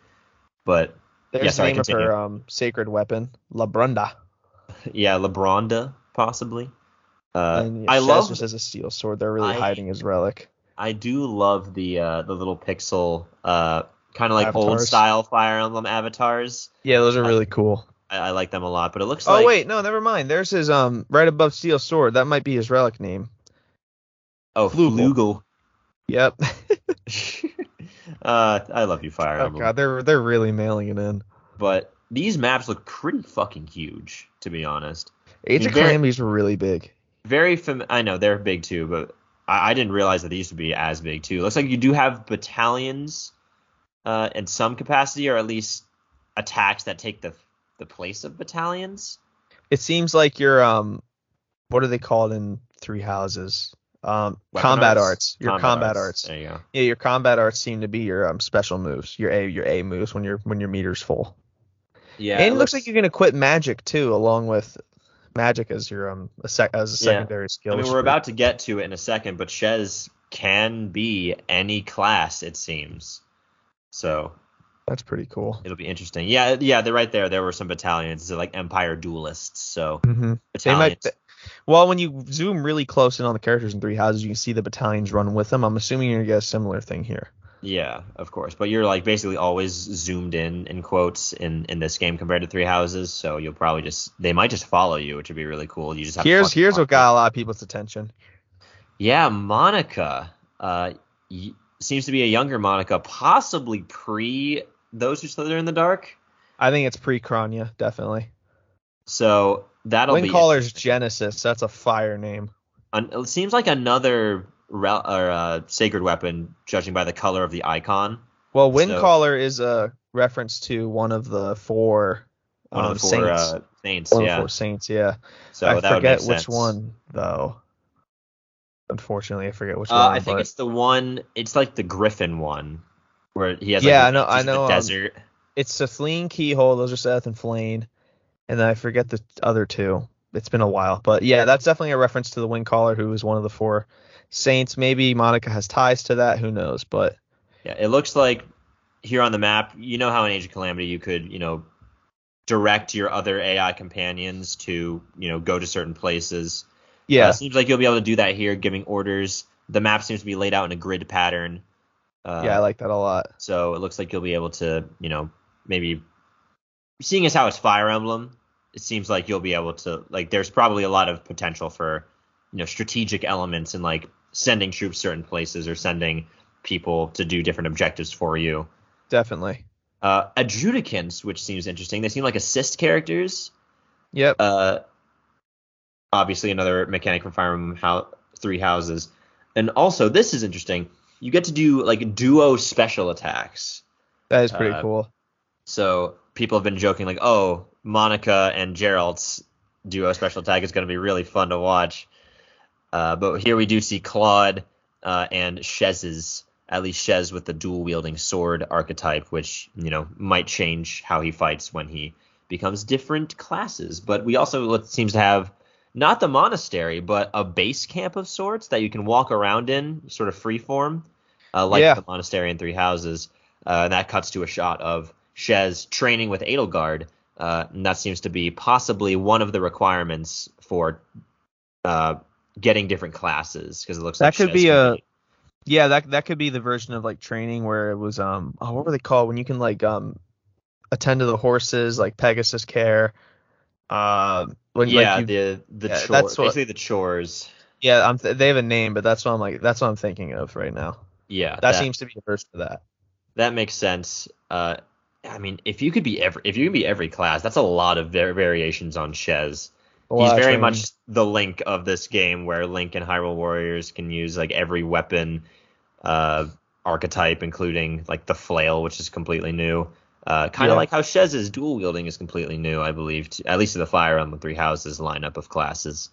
[SPEAKER 1] But
[SPEAKER 2] There's
[SPEAKER 1] Yeah,
[SPEAKER 2] the
[SPEAKER 1] sorry,
[SPEAKER 2] name of
[SPEAKER 1] continue.
[SPEAKER 2] her um sacred weapon, La Brunda.
[SPEAKER 1] yeah, Lebronda possibly. Uh,
[SPEAKER 2] and
[SPEAKER 1] I
[SPEAKER 2] Shez
[SPEAKER 1] love
[SPEAKER 2] just has a steel sword. They're really
[SPEAKER 1] I-
[SPEAKER 2] hiding his relic.
[SPEAKER 1] I do love the uh, the little pixel uh, kind of like old style Fire Emblem avatars.
[SPEAKER 2] Yeah, those are really cool.
[SPEAKER 1] I, I like them a lot, but it looks
[SPEAKER 2] Oh
[SPEAKER 1] like
[SPEAKER 2] wait, no, never mind. There's his um right above steel sword. That might be his relic name.
[SPEAKER 1] oh
[SPEAKER 2] Flugel.
[SPEAKER 1] Flugel.
[SPEAKER 2] Yep.
[SPEAKER 1] uh, I love you, Fire
[SPEAKER 2] oh
[SPEAKER 1] Emblem.
[SPEAKER 2] god, they're they're really mailing it in.
[SPEAKER 1] But these maps look pretty fucking huge, to be honest.
[SPEAKER 2] Age of Calamities were really big.
[SPEAKER 1] Very fam- I know they're big too, but I, I didn't realize that these would be as big too. Looks like you do have battalions, uh, in some capacity, or at least attacks that take the the place of battalions.
[SPEAKER 2] It seems like your um what are they called in Three Houses? Um
[SPEAKER 1] Weapon
[SPEAKER 2] combat arts. Your
[SPEAKER 1] Combat
[SPEAKER 2] combat, arts.
[SPEAKER 1] There you go.
[SPEAKER 2] Yeah, your combat arts seem to be your um special moves. Your A your A moves when your when your meter's full.
[SPEAKER 1] Yeah,
[SPEAKER 2] and it looks like you can equip magic too, along with magic as your um a sec- as a
[SPEAKER 1] Yeah.
[SPEAKER 2] secondary skill.
[SPEAKER 1] I mean, we're about to get to it in a second, but Shez can be any class, it seems. So
[SPEAKER 2] That's pretty cool.
[SPEAKER 1] It'll be interesting. Yeah, yeah, they're right there. There were some battalions, they're like Empire duelists. So
[SPEAKER 2] Mm-hmm. They
[SPEAKER 1] battalions.
[SPEAKER 2] might. Well, when you zoom really close in on the characters in Three Houses, you can see the battalions run with them. I'm assuming you're gonna get a similar thing here.
[SPEAKER 1] Yeah, of course. But you're like basically always zoomed in in quotes in in this game compared to Three Houses. So you'll probably just they might just follow you, which would be really cool. You just have
[SPEAKER 2] Here's here's
[SPEAKER 1] walk
[SPEAKER 2] what got a lot of people's attention.
[SPEAKER 1] Yeah, Monica uh, y- seems to be a younger Monica, possibly pre those who slither in the dark.
[SPEAKER 2] I think it's pre Kronya, definitely.
[SPEAKER 1] So that'll be.
[SPEAKER 2] Windcaller's. Genesis. That's a fire name.
[SPEAKER 1] It seems like another rel- or, uh, sacred weapon, judging by the color of the icon.
[SPEAKER 2] Well,
[SPEAKER 1] So-
[SPEAKER 2] Windcaller is a reference to one of the four
[SPEAKER 1] One
[SPEAKER 2] um,
[SPEAKER 1] of the four
[SPEAKER 2] saints.
[SPEAKER 1] uh, saints.
[SPEAKER 2] one of
[SPEAKER 1] yeah.
[SPEAKER 2] the four saints, yeah.
[SPEAKER 1] So
[SPEAKER 2] I forget which one though. Unfortunately, I forget which
[SPEAKER 1] Uh,
[SPEAKER 2] one.
[SPEAKER 1] I think
[SPEAKER 2] but
[SPEAKER 1] it's the one. It's like the Griffin one, where he has.
[SPEAKER 2] Yeah,
[SPEAKER 1] like,
[SPEAKER 2] I know- I know, um,
[SPEAKER 1] desert.
[SPEAKER 2] it's Cethleann Cichol. Those are Seth and Flayn, and then I forget the other two. It's been a while, but yeah, that's definitely a reference to the Windcaller, who was one of the four saints. Maybe Monica has ties to that. Who knows? But
[SPEAKER 1] Yeah, it looks like here on the map, you know how in Age of Calamity you could, you know, direct your other AI companions to, you know, go to certain places.
[SPEAKER 2] yeah,
[SPEAKER 1] Uh, seems like you'll be able to do that here, giving orders. The map seems to be laid out in a grid pattern. Uh,
[SPEAKER 2] yeah, I like that a lot.
[SPEAKER 1] So it looks like you'll be able to, you know, maybe seeing as how it's Fire Emblem, it seems like you'll be able to like there's probably a lot of potential for, you know, strategic elements and like sending troops certain places or sending people to do different objectives for you.
[SPEAKER 2] Definitely.
[SPEAKER 1] Uh, adjutants, which seems interesting. They seem like assist characters.
[SPEAKER 2] Yep.
[SPEAKER 1] Uh, obviously another mechanic from Fire Emblem Hou- Three Houses, and also this is interesting. You get to do like duo special attacks.
[SPEAKER 2] that is pretty
[SPEAKER 1] uh,
[SPEAKER 2] cool.
[SPEAKER 1] So people have been joking like, oh, Monica and Jeralt's duo special attack is going to be really fun to watch. Uh, but here we do see Claude uh, and Shez's, at least Shez with the dual wielding sword archetype, which you know might change how he fights when he becomes different classes. But we also it seems to have not the monastery, but a base camp of sorts that you can walk around in, sort of free form, uh, like
[SPEAKER 2] Yeah.
[SPEAKER 1] the monastery in Three Houses. Uh, and that cuts to a shot of Shez training with Edelgard, uh, and that seems to be possibly one of the requirements for uh, getting different classes because it looks like
[SPEAKER 2] That
[SPEAKER 1] like
[SPEAKER 2] could be a- Yeah, that that could be the version of like training where it was um oh what were they called when you can like um attend to the horses like Pegasus care. Um when
[SPEAKER 1] yeah
[SPEAKER 2] like you,
[SPEAKER 1] the the
[SPEAKER 2] yeah,
[SPEAKER 1] chores,
[SPEAKER 2] that's what-
[SPEAKER 1] basically the chores.
[SPEAKER 2] yeah, I'm th- they have a name, but that's what I'm like that's what I'm thinking of right now.
[SPEAKER 1] Yeah,
[SPEAKER 2] That, seems to be the version of that.
[SPEAKER 1] that makes sense. Uh, I mean, if you could be every if you can be every class, that's a lot of var- variations on Shez. He's very much the Link of this game, where Link and Hyrule Warriors can use like every weapon uh, archetype, including like the flail, which is completely new. Uh, kind of
[SPEAKER 2] Yeah.
[SPEAKER 1] like how Shez's dual wielding is completely new, I believe, to, at least to the Fire Emblem Three Houses lineup of classes.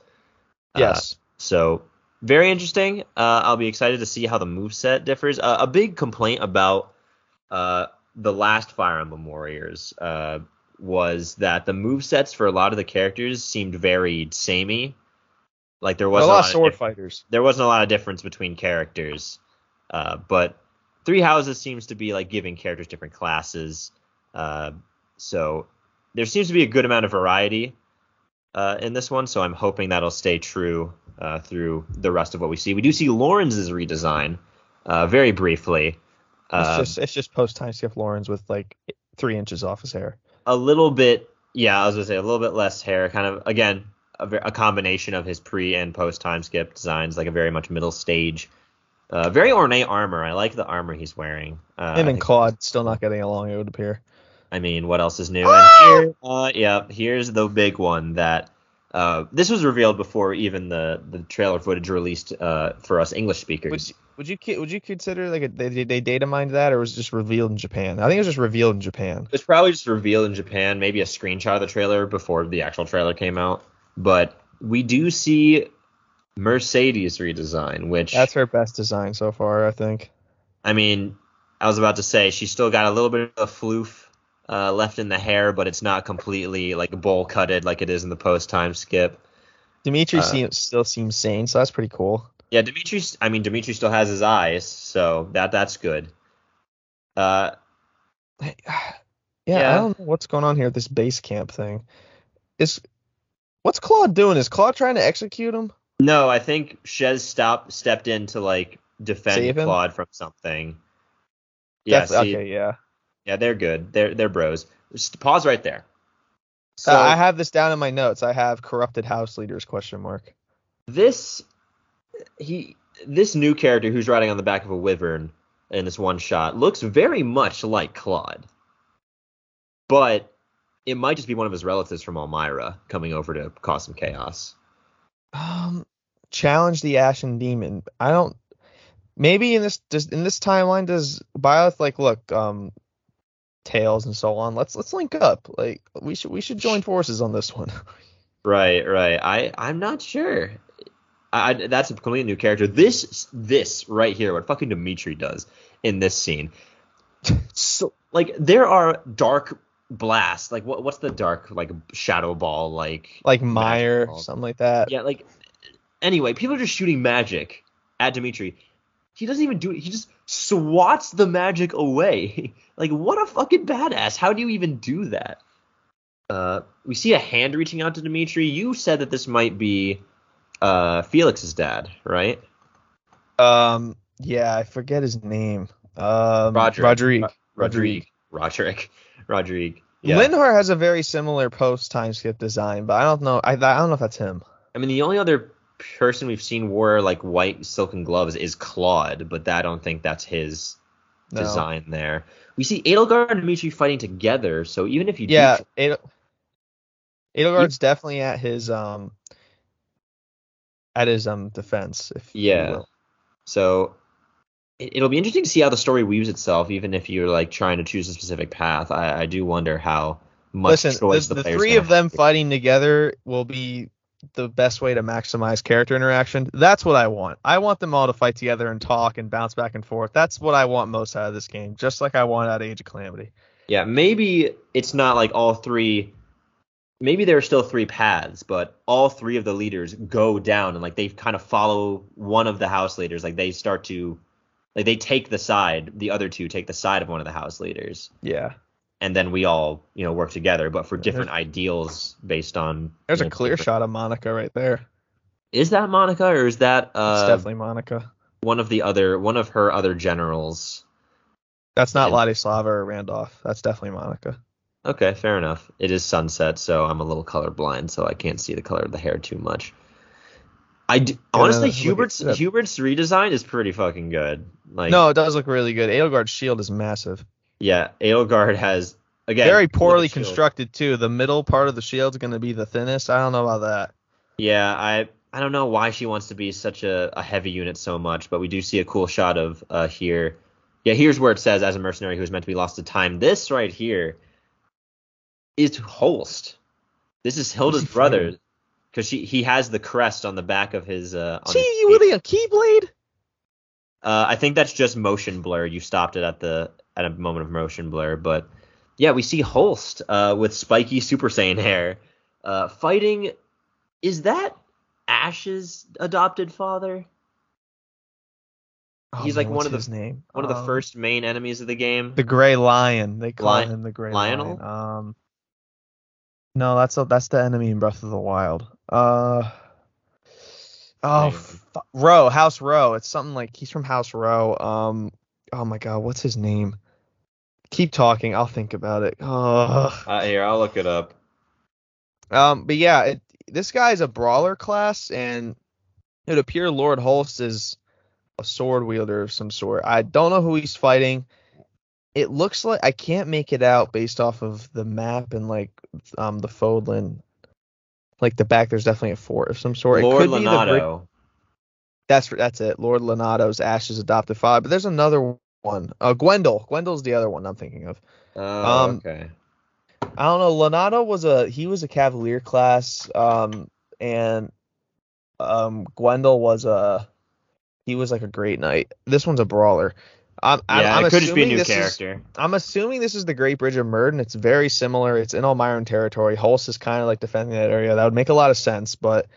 [SPEAKER 1] Uh,
[SPEAKER 2] Yes.
[SPEAKER 1] so very interesting. Uh, I'll be excited to see how the move set differs. Uh, a big complaint about uh, the last Fire Emblem Warriors uh, was that the move sets for a lot of the characters seemed very samey. Like there wasn't
[SPEAKER 2] lot
[SPEAKER 1] a
[SPEAKER 2] of sword
[SPEAKER 1] dif-
[SPEAKER 2] fighters.
[SPEAKER 1] there wasn't a lot of difference between characters. Uh, but Three Houses seems to be like giving characters different classes. Uh, so there seems to be a good amount of variety uh, in this one. So I'm hoping that'll stay true uh, through the rest of what we see. We do see Lorenz's redesign uh, very briefly.
[SPEAKER 2] It's
[SPEAKER 1] Uh,
[SPEAKER 2] just it's just post time skip Lawrence with like three inches off his hair.
[SPEAKER 1] A little bit, yeah, I was gonna say a little bit less hair. Kind of again a, a combination of his pre and post time skip designs, like a very much middle stage. Uh, very ornate armor. I like the armor he's wearing. Uh,
[SPEAKER 2] Him and
[SPEAKER 1] think-
[SPEAKER 2] Claude still not getting along, it would appear.
[SPEAKER 1] I mean, what else is new? And here, uh, yeah, here's the big one that uh, this was revealed before even the the trailer footage released uh, for us English speakers.
[SPEAKER 2] Would would you would you consider like a, they they data mined that or was it just revealed in Japan? I think it was just revealed in Japan.
[SPEAKER 1] It's probably just revealed in Japan, maybe a screenshot of the trailer before the actual trailer came out. But we do see Mercedes redesign, which
[SPEAKER 2] That's her best design so far, I think.
[SPEAKER 1] I mean, I was about to say she's still got a little bit of a floof uh, left in the hair, but it's not completely like bowl cutted like it is in the post time skip.
[SPEAKER 2] Dimitri
[SPEAKER 1] Uh,
[SPEAKER 2] seems, still seems sane, so that's pretty cool.
[SPEAKER 1] Yeah, Dimitri. I mean, Dimitri still has his eyes, so that that's good. Uh,
[SPEAKER 2] yeah,
[SPEAKER 1] Yeah.
[SPEAKER 2] I don't know what's going on here this base camp thing. Is what's Claude doing? Is Claude trying to execute him?
[SPEAKER 1] No, I think Shez stop stepped in to like defend Claude from something. Yeah,
[SPEAKER 2] Def-
[SPEAKER 1] see,
[SPEAKER 2] okay, yeah.
[SPEAKER 1] Yeah, they're good. They're they're bros. Just pause right there. So
[SPEAKER 2] Uh, I have this down in my notes. I have corrupted house leaders question mark.
[SPEAKER 1] this he this new character who's riding on the back of a wyvern in this one shot looks very much like Claude. But it might just be one of his relatives from Almyra coming over to cause some chaos.
[SPEAKER 2] Um, challenge the Ashen Demon. I don't. Maybe in this in this timeline does Byleth like look um tails and so on. Let's let's link up. Like we should we should join forces on this one.
[SPEAKER 1] Right, right. I I'm not sure. I, that's a completely new character. This this right here, what fucking Dimitri does in this scene. So like there are dark blasts. Like what what's the dark like shadow ball like
[SPEAKER 2] like Meyer, something like that.
[SPEAKER 1] Yeah, like anyway, people are just shooting magic at Dimitri. He doesn't even do it. He just swats the magic away. like what a fucking badass. How do you even do that? Uh, we see a hand reaching out to Dimitri. You said that this might be uh Felix's dad, right?
[SPEAKER 2] Um, yeah, I forget his name. Um,
[SPEAKER 1] Roderick.
[SPEAKER 2] Rodrigue.
[SPEAKER 1] Ro- Rodrigue. Roderick. Rodrigue.
[SPEAKER 2] Yeah.
[SPEAKER 1] Yeah.
[SPEAKER 2] Has a very similar post time skip design, but I don't know. I I don't know if that's him.
[SPEAKER 1] I mean, the only other person we've seen wear like white silken gloves is Claude, but I don't think that's his
[SPEAKER 2] No.
[SPEAKER 1] design there. We see Edelgard and Dimitri fighting together, so even if you
[SPEAKER 2] Yeah,
[SPEAKER 1] do,
[SPEAKER 2] Adel- Edelgard's definitely at his um at his um defense. If you
[SPEAKER 1] Yeah.
[SPEAKER 2] will.
[SPEAKER 1] so it, it'll be interesting to see how the story weaves itself, even if you're like trying to choose a specific path. I, I do wonder how much
[SPEAKER 2] Listen,
[SPEAKER 1] choice
[SPEAKER 2] the,
[SPEAKER 1] the,
[SPEAKER 2] the
[SPEAKER 1] player's
[SPEAKER 2] three of them fighting together will be the best way to maximize character interaction. That's what I want. I want them all to fight together and talk and bounce back and forth. That's what I want most out of this game, just like I want out of Age of Calamity.
[SPEAKER 1] Yeah, maybe it's not like all three. Maybe there are still three paths, but all three of the leaders go down and like they kind of follow one of the house leaders. Like they start to, like they take the side. The other two take the side of one of the house leaders,
[SPEAKER 2] Yeah.
[SPEAKER 1] And then we all you know work together, but for
[SPEAKER 2] Yeah,
[SPEAKER 1] different ideals based on.
[SPEAKER 2] There's
[SPEAKER 1] you
[SPEAKER 2] a
[SPEAKER 1] know,
[SPEAKER 2] clear
[SPEAKER 1] different-
[SPEAKER 2] shot of Monica right there.
[SPEAKER 1] Is that Monica or is that
[SPEAKER 2] It's
[SPEAKER 1] uh
[SPEAKER 2] definitely Monica.
[SPEAKER 1] one of the other one of her other generals?
[SPEAKER 2] That's not
[SPEAKER 1] and-
[SPEAKER 2] Ladislava or Randolph. That's definitely Monica.
[SPEAKER 1] Okay, fair enough. It is sunset, so I'm a little colorblind, so I can't see the color of the hair too much. I d- honestly,
[SPEAKER 2] look
[SPEAKER 1] Hubert's. Hubert's redesign is pretty fucking good. Like,
[SPEAKER 2] no, it does look really good. Edelgard's shield is massive.
[SPEAKER 1] Yeah, Edelgard has again
[SPEAKER 2] Very poorly constructed too. The middle part of the shield's going to be the thinnest. I don't know about that.
[SPEAKER 1] Yeah, I I don't know why she wants to be such a, a heavy unit so much, but we do see a cool shot of uh here. Yeah, here's where it says as a mercenary who is meant to be lost to time. This right here is Holst. This is Hilda's
[SPEAKER 2] he
[SPEAKER 1] brother because she he has the crest on the back of his. Uh, on
[SPEAKER 2] See
[SPEAKER 1] his
[SPEAKER 2] you with a keyblade?
[SPEAKER 1] Uh, I think that's just motion blur. You stopped it at the at a moment of motion blur, but yeah, we see Holst uh, with spiky Super Saiyan hair uh, fighting. Is that Ash's adopted father?
[SPEAKER 2] Oh,
[SPEAKER 1] He's
[SPEAKER 2] man,
[SPEAKER 1] like one of the-
[SPEAKER 2] name.
[SPEAKER 1] One of the
[SPEAKER 2] Um,
[SPEAKER 1] first main enemies of the game.
[SPEAKER 2] The Gray Lion. They call
[SPEAKER 1] Lion-
[SPEAKER 2] him the Gray
[SPEAKER 1] Lynel?
[SPEAKER 2] Lion. Um, no, that's a, that's the enemy in Breath of the Wild. Uh, oh, fu- Row House Row. It's something like he's from House Row. Um, oh my God, what's his name? Keep talking. I'll think about it. Oh.
[SPEAKER 1] Uh, here, I'll look it up.
[SPEAKER 2] Um, but yeah, it, this guy is a brawler class, and it would appear Lord Holst is a sword wielder of some sort. I don't know who he's fighting. It looks like I can't make it out based off of the map and like um the Fodlan. Like the back, there's definitely a fort of some sort.
[SPEAKER 1] Lord
[SPEAKER 2] it could be the Brit- that's that's it. Lord Lonato's Ash's adopted father. But there's another one. Uh, Gwendal. Gwendal's the other one I'm thinking of.
[SPEAKER 1] Oh,
[SPEAKER 2] Um,
[SPEAKER 1] okay.
[SPEAKER 2] I don't know. Lonato was a he was a Cavalier class, um, and um, Gwendal was a he was like a great knight. This one's a brawler. I'm, I'm,
[SPEAKER 1] Yeah,
[SPEAKER 2] I'm
[SPEAKER 1] it could just be a new
[SPEAKER 2] this is-
[SPEAKER 1] character.
[SPEAKER 2] I'm assuming this is the Great Bridge of Myrddin. It's very similar. It's in Elmiron territory. Holst is kind of like defending that area. That would make a lot of sense. But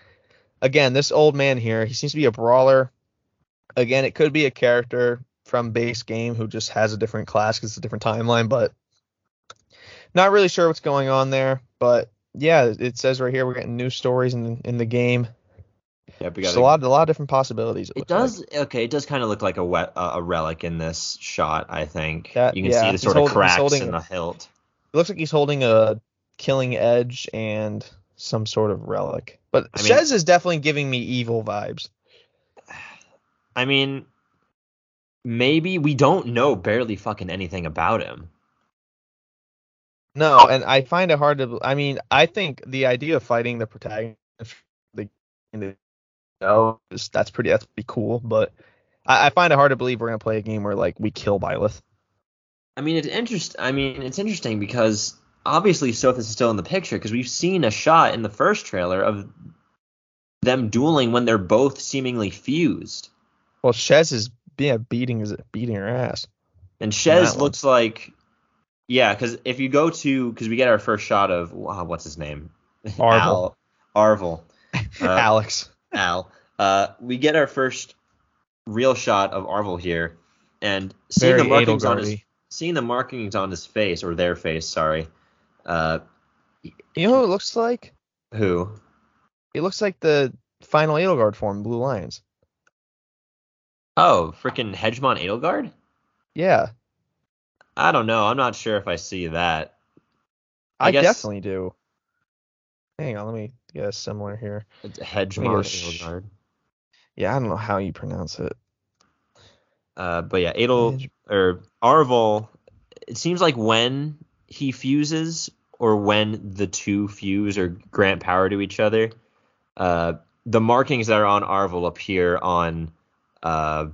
[SPEAKER 2] again, this old man here, he seems to be a brawler. Again, it could be a character from base game who just has a different class because it's a different timeline. But not really sure what's going on there, but yeah, it says right here we're getting new stories in in the game.
[SPEAKER 1] Yeah, we got
[SPEAKER 2] a lot a lot of different possibilities. It,
[SPEAKER 1] It
[SPEAKER 2] looks like.
[SPEAKER 1] does okay. It does kind of look like a wet, uh, a relic in this shot. I think
[SPEAKER 2] That-
[SPEAKER 1] you can
[SPEAKER 2] yeah,
[SPEAKER 1] see the sort
[SPEAKER 2] hold-
[SPEAKER 1] of cracks
[SPEAKER 2] holding
[SPEAKER 1] in the hilt.
[SPEAKER 2] It looks like he's holding a killing edge and some sort of relic. But
[SPEAKER 1] I mean-
[SPEAKER 2] Shez is definitely giving me evil vibes.
[SPEAKER 1] I mean, maybe we don't know barely fucking anything about him.
[SPEAKER 2] No, and I find it hard to. I mean, I think the idea of fighting the protagonist, the the is that's pretty that's pretty cool. But I, I find it hard to believe we're gonna play a game where like we kill Byleth.
[SPEAKER 1] I mean, it's interest. I mean, it's interesting because obviously Sothis is still in the picture because we've seen a shot in the first trailer of them dueling when they're both seemingly fused,
[SPEAKER 2] Well, Shez is yeah beating is beating her ass.
[SPEAKER 1] and Shez
[SPEAKER 2] one.
[SPEAKER 1] looks like. Yeah, because if you go to because we get our first shot of wow, what's his name?
[SPEAKER 2] Arval.
[SPEAKER 1] Al, Arval. Uh,
[SPEAKER 2] Alex.
[SPEAKER 1] Al. Uh, we get our first real shot of Arval here, and seeing
[SPEAKER 2] Very
[SPEAKER 1] the markings on his seeing the markings on his face or their face, sorry. Uh,
[SPEAKER 2] You know who it looks like?
[SPEAKER 1] who?
[SPEAKER 2] It looks like the final Edelgard form, Blue Lions.
[SPEAKER 1] Oh, freaking Hegemon Edelgard?
[SPEAKER 2] Yeah,
[SPEAKER 1] I don't know. I'm not sure if I see that. I
[SPEAKER 2] I,
[SPEAKER 1] guess-
[SPEAKER 2] definitely do. Hang on, let me get a similar here.
[SPEAKER 1] It's Hegemon
[SPEAKER 2] sh-
[SPEAKER 1] Edelgard.
[SPEAKER 2] Yeah, I don't know how you pronounce it.
[SPEAKER 1] Uh, but yeah, Adel
[SPEAKER 2] Hedge-
[SPEAKER 1] or Arval. It seems like when he fuses or when the two fuse or grant power to each other, uh, the markings that are on Arval appear on uh,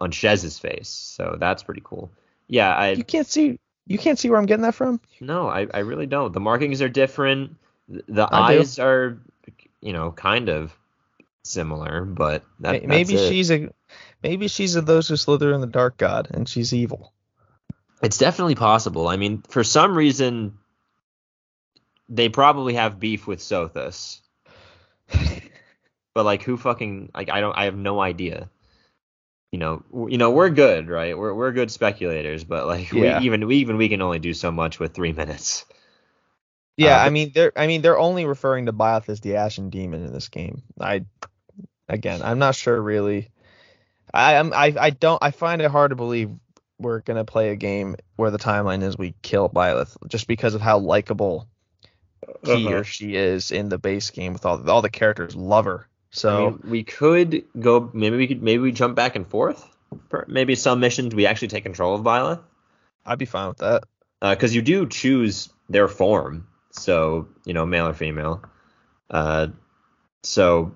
[SPEAKER 1] on Shez's face. So that's pretty cool. Yeah, I
[SPEAKER 2] You can't see. You can't see where I'm getting that from.
[SPEAKER 1] no, I, I really don't. The markings are different. The,
[SPEAKER 2] I do.
[SPEAKER 1] eyes are, you know, kind of similar, but that,
[SPEAKER 2] maybe
[SPEAKER 1] that's it.
[SPEAKER 2] she's a. Maybe she's a those who slither in the dark god, and she's evil.
[SPEAKER 1] It's definitely possible. I mean, for some reason, they probably have beef with Sothis, but like, who fucking like? I don't. I have no idea. You know, you know, we're good, right? We're we're good speculators, but like,
[SPEAKER 2] Yeah.
[SPEAKER 1] we even we even we can only do so much with three minutes.
[SPEAKER 2] Yeah,
[SPEAKER 1] Uh,
[SPEAKER 2] I mean they're I mean they're only referring to Byleth as the Ashen Demon in this game. I again I'm not sure really. I am I I don't I find it hard to believe we're gonna play a game where the timeline is we kill Byleth just because of how likable he
[SPEAKER 1] Uh-huh.
[SPEAKER 2] or she is in the base game with all all the characters love her. So
[SPEAKER 1] I mean, we could go. Maybe we could. Maybe we jump back and forth. Maybe some missions we actually take control of Byleth.
[SPEAKER 2] I'd be fine with that.
[SPEAKER 1] because you do choose their form, so you know male or female. Uh, so,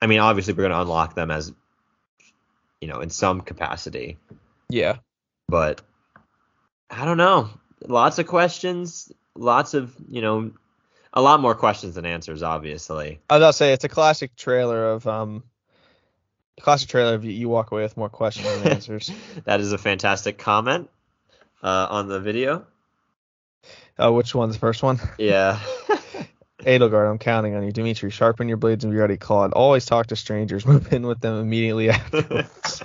[SPEAKER 1] I mean, obviously we're gonna unlock them as, you know, in some capacity,
[SPEAKER 2] Yeah.
[SPEAKER 1] but I don't know. Lots of questions, lots of you know, a lot more questions than answers, obviously.
[SPEAKER 2] I was about to say it's a classic trailer of um classic trailer of you, walk away with more questions than answers.
[SPEAKER 1] that is a fantastic comment uh, on the video.
[SPEAKER 2] Oh, which one's the first one?
[SPEAKER 1] Yeah.
[SPEAKER 2] Edelgard, I'm counting on you. Dimitri, sharpen your blades and be ready, Claude. Always talk to strangers. Move in with them immediately afterwards.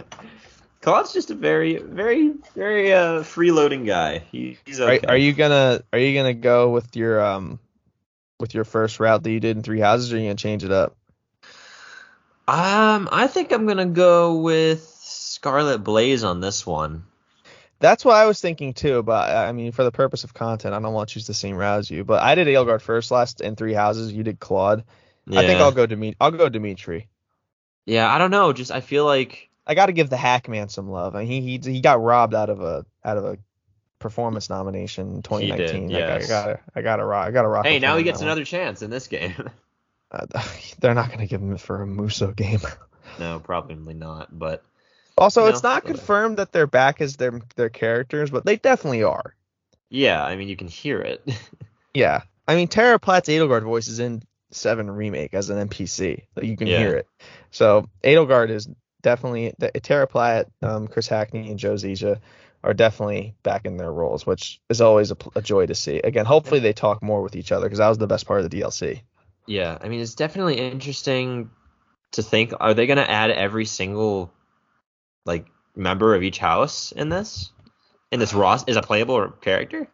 [SPEAKER 1] Claude's just a very, very, very uh, freeloading guy. He, he's okay.
[SPEAKER 2] are, are you gonna are you gonna go with your um with your first route that you did in Three Houses, or are you gonna change it up?
[SPEAKER 1] Um, I think I'm gonna go with Scarlet Blaze on this one.
[SPEAKER 2] That's what I was thinking too. But I mean, for the purpose of content, I don't want to choose the same route as you. But I did Edelgard first last in Three Houses. You did Claude.
[SPEAKER 1] Yeah.
[SPEAKER 2] I think I'll go Dimitri. I'll go Dimitri.
[SPEAKER 1] Yeah, I don't know. Just I feel like
[SPEAKER 2] I got to give the Hackman some love. I mean, he he he got robbed out of a out of a performance nomination in 2019.
[SPEAKER 1] He did,
[SPEAKER 2] Like, I gotta I gotta rock I gotta rock.
[SPEAKER 1] hey, now he gets
[SPEAKER 2] that one.
[SPEAKER 1] another chance in this game.
[SPEAKER 2] Uh, they're not gonna give him for a Muso game.
[SPEAKER 1] no, probably not. But
[SPEAKER 2] Also,
[SPEAKER 1] No,
[SPEAKER 2] it's not
[SPEAKER 1] whatever.
[SPEAKER 2] confirmed that they're back as their their characters, but they definitely are.
[SPEAKER 1] yeah, I mean you can hear it.
[SPEAKER 2] Yeah, I mean Tara Platt's Edelgard voice is in Seven remake as an NPC, like you can
[SPEAKER 1] Yeah.
[SPEAKER 2] hear it. So Edelgard is definitely the, Tara Platt, um, Chris Hackney, and Joe Zieja are definitely back in their roles, which is always a, a joy to see. Again, hopefully they talk more with each other because that was the best part of the DLC.
[SPEAKER 1] yeah, I mean it's definitely interesting to think. Are they gonna add every single like member of each house in this? In this Ross is a playable character?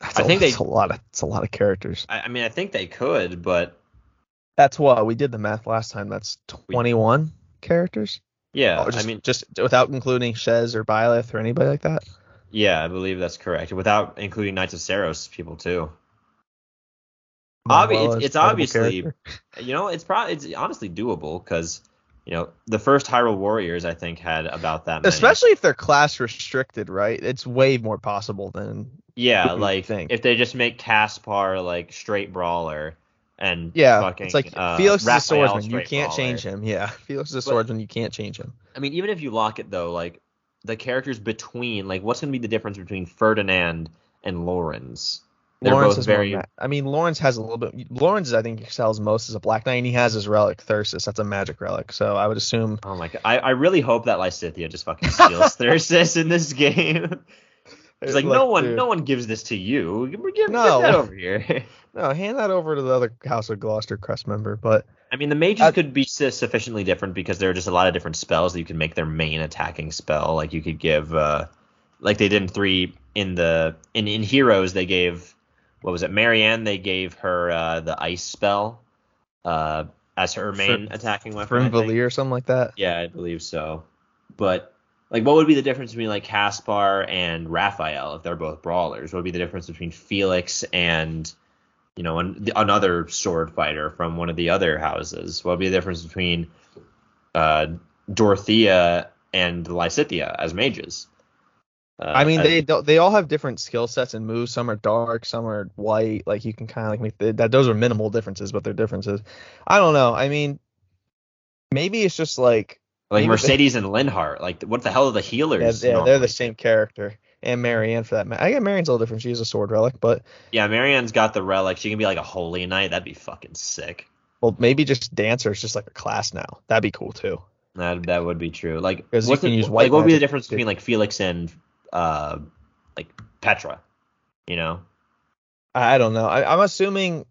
[SPEAKER 2] That's
[SPEAKER 1] I
[SPEAKER 2] a,
[SPEAKER 1] think they-
[SPEAKER 2] that's a lot of it's a lot of characters.
[SPEAKER 1] I, I mean, I think they could, but
[SPEAKER 2] That's what we did the math last time. That's 21 characters.
[SPEAKER 1] Yeah,
[SPEAKER 2] Oh, just,
[SPEAKER 1] I mean,
[SPEAKER 2] just without including Shez or Byleth or anybody like that.
[SPEAKER 1] yeah, I believe that's correct. Without including Knights of Seiros people too. Obvi- it's- it's obviously-
[SPEAKER 2] character.
[SPEAKER 1] You know, it's probably it's honestly doable because you know the first Hyrule Warriors I think had about that many.
[SPEAKER 2] especially if they're class restricted, right? It's way more possible than
[SPEAKER 1] yeah, like
[SPEAKER 2] think.
[SPEAKER 1] if they just make Caspar like straight brawler and
[SPEAKER 2] yeah.
[SPEAKER 1] fucking,
[SPEAKER 2] it's like
[SPEAKER 1] uh,
[SPEAKER 2] Felix is a swordsman. You can't
[SPEAKER 1] brawler.
[SPEAKER 2] change him. Yeah, Felix is a
[SPEAKER 1] But-
[SPEAKER 2] swordsman. You can't change him.
[SPEAKER 1] I mean, even if you lock it though, like the characters between, like what's gonna be the difference between Ferdinand and Lorenz? They're
[SPEAKER 2] Lorenz
[SPEAKER 1] both very.
[SPEAKER 2] I mean, Lorenz has a little bit. Lorenz, I think, excels most as a Black Knight, and he has his relic Thyrsus. That's a magic relic. So I would assume.
[SPEAKER 1] Oh my god! I, I really hope that Lysithea just fucking steals Thyrsus in this game. It's like, no one
[SPEAKER 2] dude,
[SPEAKER 1] no one gives this to you. Give, give
[SPEAKER 2] No.
[SPEAKER 1] that over here.
[SPEAKER 2] No, hand that over to the other House of Gloucester crest member. But
[SPEAKER 1] I mean, the mages
[SPEAKER 2] I-
[SPEAKER 1] could be sufficiently different because there are just a lot of different spells that you can make their main attacking spell. Like you could give, uh, like they did in three in the in in Heroes they gave what was it Marianne they gave her uh, the ice spell uh, as her main
[SPEAKER 2] Frim-
[SPEAKER 1] attacking weapon.
[SPEAKER 2] Frimvalier or something like that.
[SPEAKER 1] Yeah, I believe so. But like, what would be the difference between like Caspar and Raphael if they're both brawlers? What would be the difference between Felix and you know an, another sword fighter from one of the other houses? What would be the difference between uh, Dorothea and Lysithea as mages? Uh,
[SPEAKER 2] I mean, they don't, they all have different skill sets and moves. Some are dark, some are white. Like you can kind of like make the, that. Those are minimal differences, but they're differences. I don't know. I mean, maybe it's just like
[SPEAKER 1] like Mercedes and Linhardt. Like, what the hell are the
[SPEAKER 2] yeah,
[SPEAKER 1] healers?
[SPEAKER 2] yeah they're the same character. And Marianne for that. matter. I get Marianne's a little different. She's a sword relic, but
[SPEAKER 1] Yeah, Marianne's got the relic. She can be like a holy knight. That'd be fucking sick.
[SPEAKER 2] well, maybe just dancer is just like a class now. That'd be cool too.
[SPEAKER 1] That that would be true. Like,
[SPEAKER 2] 'Cause you
[SPEAKER 1] what's
[SPEAKER 2] can
[SPEAKER 1] the- like what would be the difference between like Felix and uh like Petra? You know?
[SPEAKER 2] I, I don't know. I, I'm assuming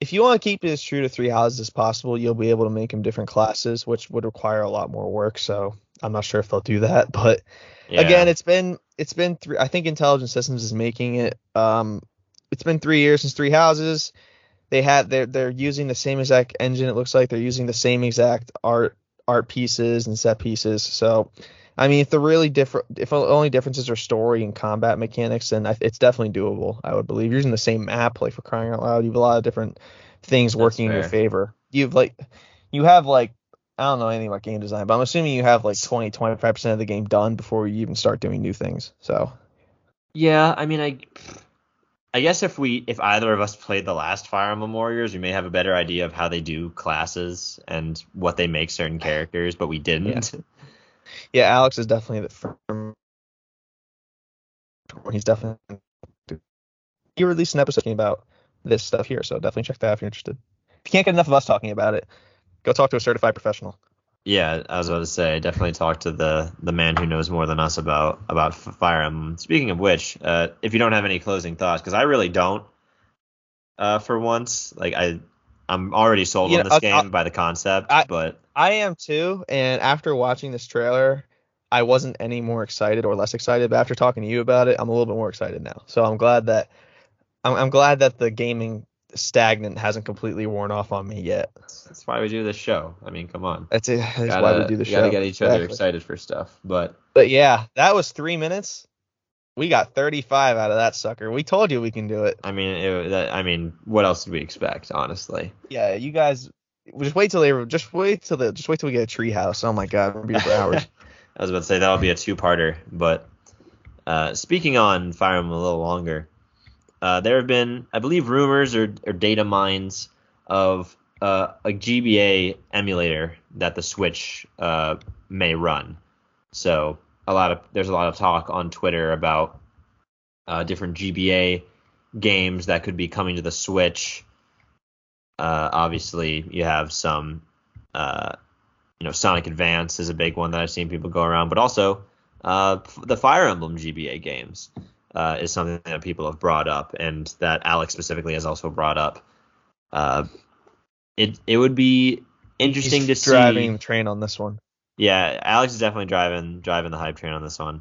[SPEAKER 2] if you want to keep it as true to three houses as possible, you'll be able to make them different classes, which would require a lot more work. So I'm not sure if they'll do that, but
[SPEAKER 1] Yeah.
[SPEAKER 2] again, it's been it's been three. I think Intelligent Systems is making it. Um, it's been three years since Three Houses. They had they're they're using the same exact engine. It looks like they're using the same exact art art pieces and set pieces. So, I mean, if the really different, if only differences are story and combat mechanics, then it's definitely doable. I would believe you're using the same map, like for crying out loud, you have a lot of different things working in your favor. You've like you have like I don't know anything about game design, but I'm assuming you have like 20, 25% of the game done before you even start doing new things. So
[SPEAKER 1] Yeah, I mean I I guess if we if either of us played the last Fire Emblem Warriors, we may have a better idea of how they do classes and what they make certain characters, but we didn't.
[SPEAKER 2] yeah, Alex is definitely the firm. He's definitely he released an episode about this stuff here, so definitely check that out if you're interested. If you can't get enough of us talking about it, go talk to a certified professional.
[SPEAKER 1] Yeah, I was about to say, definitely talk to the the man who knows more than us about about Fire Emblem. Speaking of which, uh, if you don't have any closing thoughts, because I really don't, uh, for once, like I, I'm already sold
[SPEAKER 2] You
[SPEAKER 1] on
[SPEAKER 2] know,
[SPEAKER 1] this
[SPEAKER 2] I'll-
[SPEAKER 1] game
[SPEAKER 2] I'll-
[SPEAKER 1] by the concept,
[SPEAKER 2] I-
[SPEAKER 1] but
[SPEAKER 2] I am too, and after watching this trailer, I wasn't any more excited or less excited. But after talking to you about it, I'm a little bit more excited now. So I'm glad that I'm, I'm glad that the gaming stagnant hasn't completely worn off on me yet.
[SPEAKER 1] that's why we do this show. I mean, come on,
[SPEAKER 2] That's, it, that's
[SPEAKER 1] gotta,
[SPEAKER 2] why we do the show.
[SPEAKER 1] gotta get each other
[SPEAKER 2] Exactly.
[SPEAKER 1] excited for stuff. But
[SPEAKER 2] But yeah, that was three minutes. We got 35 out of that sucker. We told you we can do it.
[SPEAKER 1] I mean, it, that, I mean, what else did we expect, honestly?
[SPEAKER 2] Yeah, you guys just wait till they just wait till the just wait till we get a tree house. Oh my god, we'll be for hours.
[SPEAKER 1] I was about to say that'll be a two-parter, but uh, speaking on Fire Emblem a little longer, uh, there have been, I believe, rumors or, or data mines of uh, a GBA emulator that the Switch uh, may run. So a lot of there's a lot of talk on Twitter about uh, different GBA games that could be coming to the Switch. Uh, obviously, you have some uh, you know, Sonic Advance is a big one that I've seen people go around, but also uh, the Fire Emblem GBA games uh, is something that people have brought up, and that Alex specifically has also brought up. Uh, it it would be interesting
[SPEAKER 2] He's
[SPEAKER 1] to
[SPEAKER 2] driving
[SPEAKER 1] see.
[SPEAKER 2] Driving the train on this one.
[SPEAKER 1] Yeah, Alex is definitely driving driving the hype train on this one,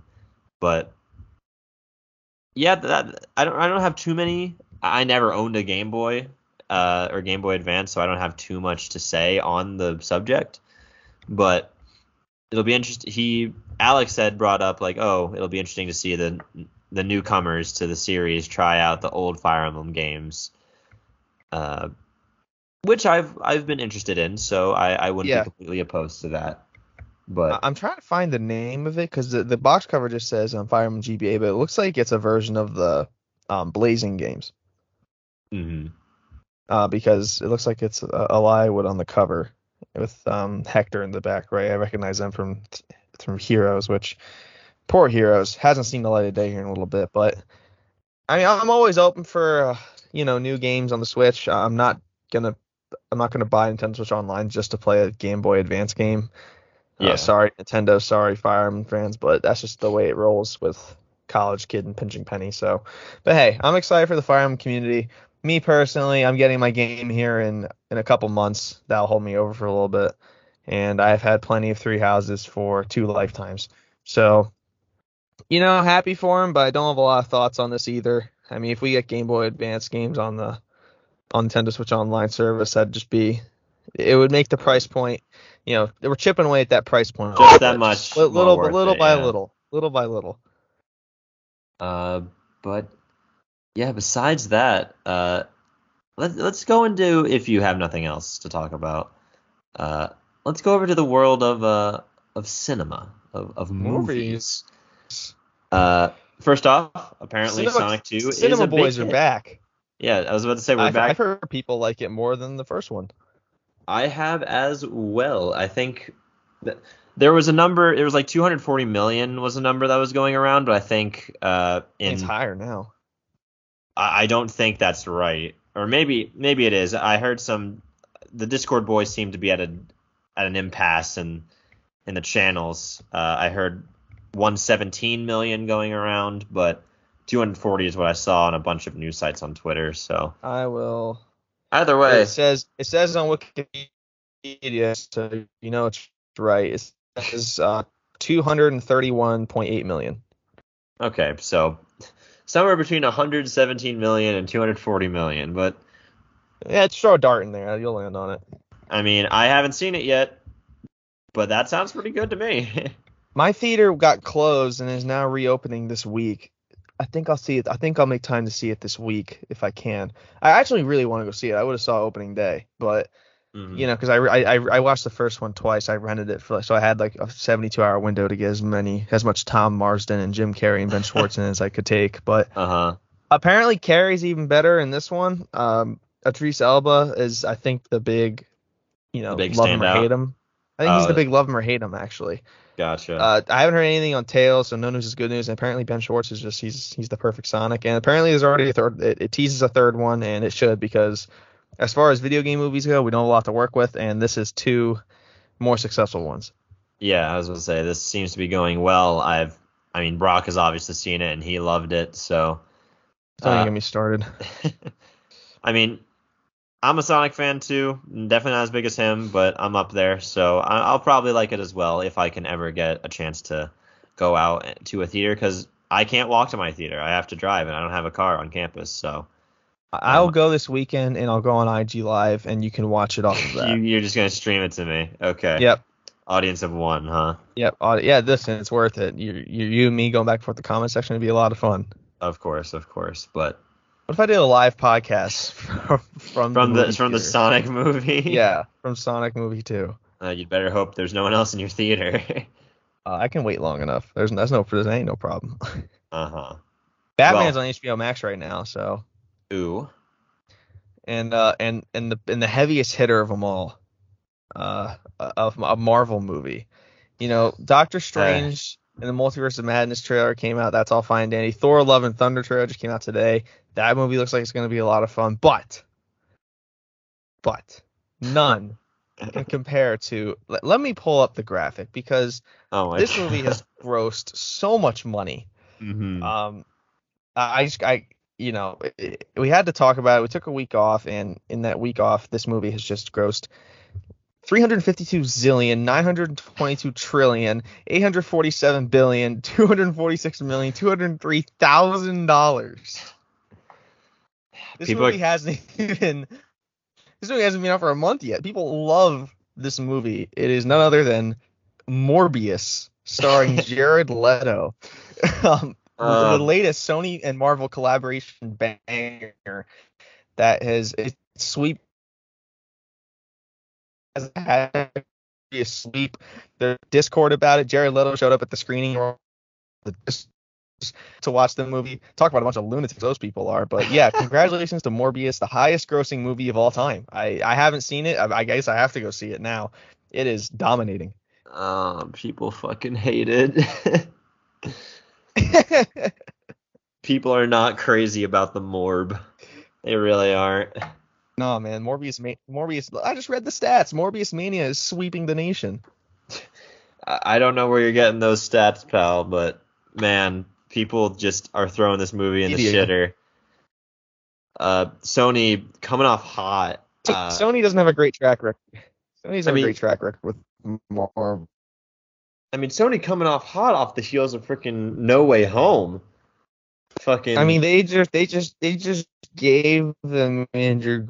[SPEAKER 1] but yeah, that I don't I don't have too many. I never owned a Game Boy uh, or Game Boy Advance, so I don't have too much to say on the subject. But it'll be interesting. He Alex said brought up like, oh, it'll be interesting to see the the newcomers to the series try out the old Fire Emblem games, uh, which I've I've been interested in. So I, I wouldn't
[SPEAKER 2] Yeah.
[SPEAKER 1] be completely opposed to that. But
[SPEAKER 2] I'm trying to find the name of it because the, the box cover just says um, Fire Emblem GBA, but it looks like it's a version of the um, Blazing games.
[SPEAKER 1] mhm.
[SPEAKER 2] Uh, because it looks like it's uh, Eliwood on the cover with um, Hector in the back, right? I recognize them from from Heroes, which poor Heroes hasn't seen the light of day here in a little bit, but I mean I'm always open for uh, you know new games on the Switch. I'm not gonna I'm not gonna buy Nintendo Switch Online just to play a Game Boy Advance game.
[SPEAKER 1] Yeah.
[SPEAKER 2] Uh, sorry Nintendo, sorry Fire Emblem fans, but that's just the way it rolls with college kid and pinching penny. So, but hey, I'm excited for the Fire Emblem community. Me personally, I'm getting my game here in in a couple months. That'll hold me over for a little bit, and I've had plenty of three houses for two lifetimes. So, you know, happy for him, but I don't have a lot of thoughts on this either. I mean, if we get Game Boy Advance games on the on Nintendo Switch Online service, that'd just be it would make the price point. You know, they were chipping away at that price point.
[SPEAKER 1] Just that much
[SPEAKER 2] Li- little,
[SPEAKER 1] worth
[SPEAKER 2] little
[SPEAKER 1] it,
[SPEAKER 2] by
[SPEAKER 1] yeah.
[SPEAKER 2] little, little by little.
[SPEAKER 1] Uh, but yeah, besides that, uh, let, let's go into if you have nothing else to talk about. Uh, let's go over to the world of uh of cinema of of movies. Uh, first off, apparently
[SPEAKER 2] Cinema-
[SPEAKER 1] Sonic Two is
[SPEAKER 2] Cinema
[SPEAKER 1] a big
[SPEAKER 2] Boys are
[SPEAKER 1] hit.
[SPEAKER 2] back.
[SPEAKER 1] Yeah, I was about to say we're
[SPEAKER 2] I've,
[SPEAKER 1] back.
[SPEAKER 2] I've heard people like it more than the first one.
[SPEAKER 1] I have as well. I think th- there was a number. It was like 240 million was a number that was going around, but I think uh, in
[SPEAKER 2] it's higher now.
[SPEAKER 1] I I don't think that's right, or maybe maybe it is. I heard some. The Discord boys seem to be at a at an impasse in in the channels. Uh, I heard 117 million going around, but 240 is what I saw on a bunch of news sites on Twitter. So
[SPEAKER 2] I will.
[SPEAKER 1] Either way,
[SPEAKER 2] It says it says on Wikipedia, so you know it's right. It says uh, 231.8 million.
[SPEAKER 1] okay, so somewhere between 117 million and 240 million, but
[SPEAKER 2] Yeah, just throw a dart in there. You'll land on it.
[SPEAKER 1] I mean, I haven't seen it yet, but that sounds pretty good to me.
[SPEAKER 2] My theater got closed and is now reopening this week. I think I'll see it. I think I'll make time to see it this week if I can. I actually really want to go see it. I would have saw opening day, but
[SPEAKER 1] Mhm.
[SPEAKER 2] you know, because I, I I watched the first one twice. I rented it for so I had like a 72 hour window to get as many as much Tom Marsden and Jim Carrey and Ben Schwartz in as I could take. But
[SPEAKER 1] uh-huh.
[SPEAKER 2] apparently Carrey's even better in this one. Um, Idris Elba is I think the big, you know,
[SPEAKER 1] The big
[SPEAKER 2] love him or hate him. I think he's
[SPEAKER 1] Oh.
[SPEAKER 2] the big love him or hate him actually.
[SPEAKER 1] Gotcha.
[SPEAKER 2] Uh, I haven't heard anything on Tails, so no news is good news. And apparently Ben Schwartz is just he's he's the perfect Sonic. And apparently there's already a third. It, it teases a third one, and it should because as far as video game movies go, we don't have a lot to work with, and this is two more successful ones.
[SPEAKER 1] Yeah, I was gonna say this seems to be going well. I've, I mean, Brock has obviously seen it and he loved it. So,
[SPEAKER 2] Don't
[SPEAKER 1] Uh,
[SPEAKER 2] get me started.
[SPEAKER 1] I mean, I'm a Sonic fan too. Definitely not as big as him, but I'm up there. So I'll probably like it as well if I can ever get a chance to go out to a theater because I can't walk to my theater. I have to drive and I don't have a car on campus. So
[SPEAKER 2] I'll
[SPEAKER 1] Um,
[SPEAKER 2] go this weekend and I'll go on IG Live, and you can watch it off of that.
[SPEAKER 1] you, you're just gonna stream it to me. Okay.
[SPEAKER 2] Yep.
[SPEAKER 1] Audience of one, huh?
[SPEAKER 2] Yep. Yeah, listen, it's worth it. You, you, you and me going back and forth the comment section would be a lot of fun.
[SPEAKER 1] Of course, of course. But
[SPEAKER 2] What if I did a live podcast from from,
[SPEAKER 1] from the from the? Sonic movie.
[SPEAKER 2] Yeah, from Sonic movie two.
[SPEAKER 1] Uh, you'd better hope there's no one else in your theater.
[SPEAKER 2] Uh, I can wait long enough. There's there's no there's ain't no problem.
[SPEAKER 1] uh huh.
[SPEAKER 2] Batman's on HBO Max right now, so
[SPEAKER 1] Ooh.
[SPEAKER 2] and uh and and the and the heaviest hitter of them all, uh, of a Marvel movie. You know, Doctor Strange and the Multiverse of Madness trailer came out. That's all fine, Danny. Thor: Love and Thunder trailer just came out today. That movie looks like it's going to be a lot of fun, but but none can compare to. Let, let me pull up the graphic because
[SPEAKER 1] Oh
[SPEAKER 2] this movie has grossed so much money.
[SPEAKER 1] hmm
[SPEAKER 2] Um, I I just I you know it- we had to talk about it. We took a week off, and in that week off, this movie has just grossed 352 zillion, 922 trillion, 847 billion, 246 million, 203 thousand dollars. This
[SPEAKER 1] People
[SPEAKER 2] movie
[SPEAKER 1] are-
[SPEAKER 2] hasn't even this movie hasn't been out for a month yet. People love this movie. It is none other than Morbius, starring Jared Leto. um, the
[SPEAKER 1] Um,
[SPEAKER 2] latest Sony and Marvel collaboration banger that has it sweep has had a sweep. The Discord about it. Jared Leto showed up at the screening the to watch the movie. Talk about a bunch of lunatics those people are. But yeah, congratulations to Morbius, the highest grossing movie of all time. I I haven't seen it. I, I guess I have to go see it now. It is dominating.
[SPEAKER 1] um, people fucking hate it. people are not crazy about the morb. They really aren't.
[SPEAKER 2] No man, Morbius Morbius. I just read the stats. Morbius mania is sweeping the nation.
[SPEAKER 1] I don't know where you're getting those stats, pal, but man, people just are throwing this movie in the shitter. Uh, Sony coming off hot. Uh,
[SPEAKER 2] Sony doesn't have a great track record. Sony doesn't
[SPEAKER 1] I mean-
[SPEAKER 2] a great track record with more.
[SPEAKER 1] I mean, Sony coming off hot off the heels of freaking No Way Home. Fucking.
[SPEAKER 2] I mean, they just they just they just gave them Andrew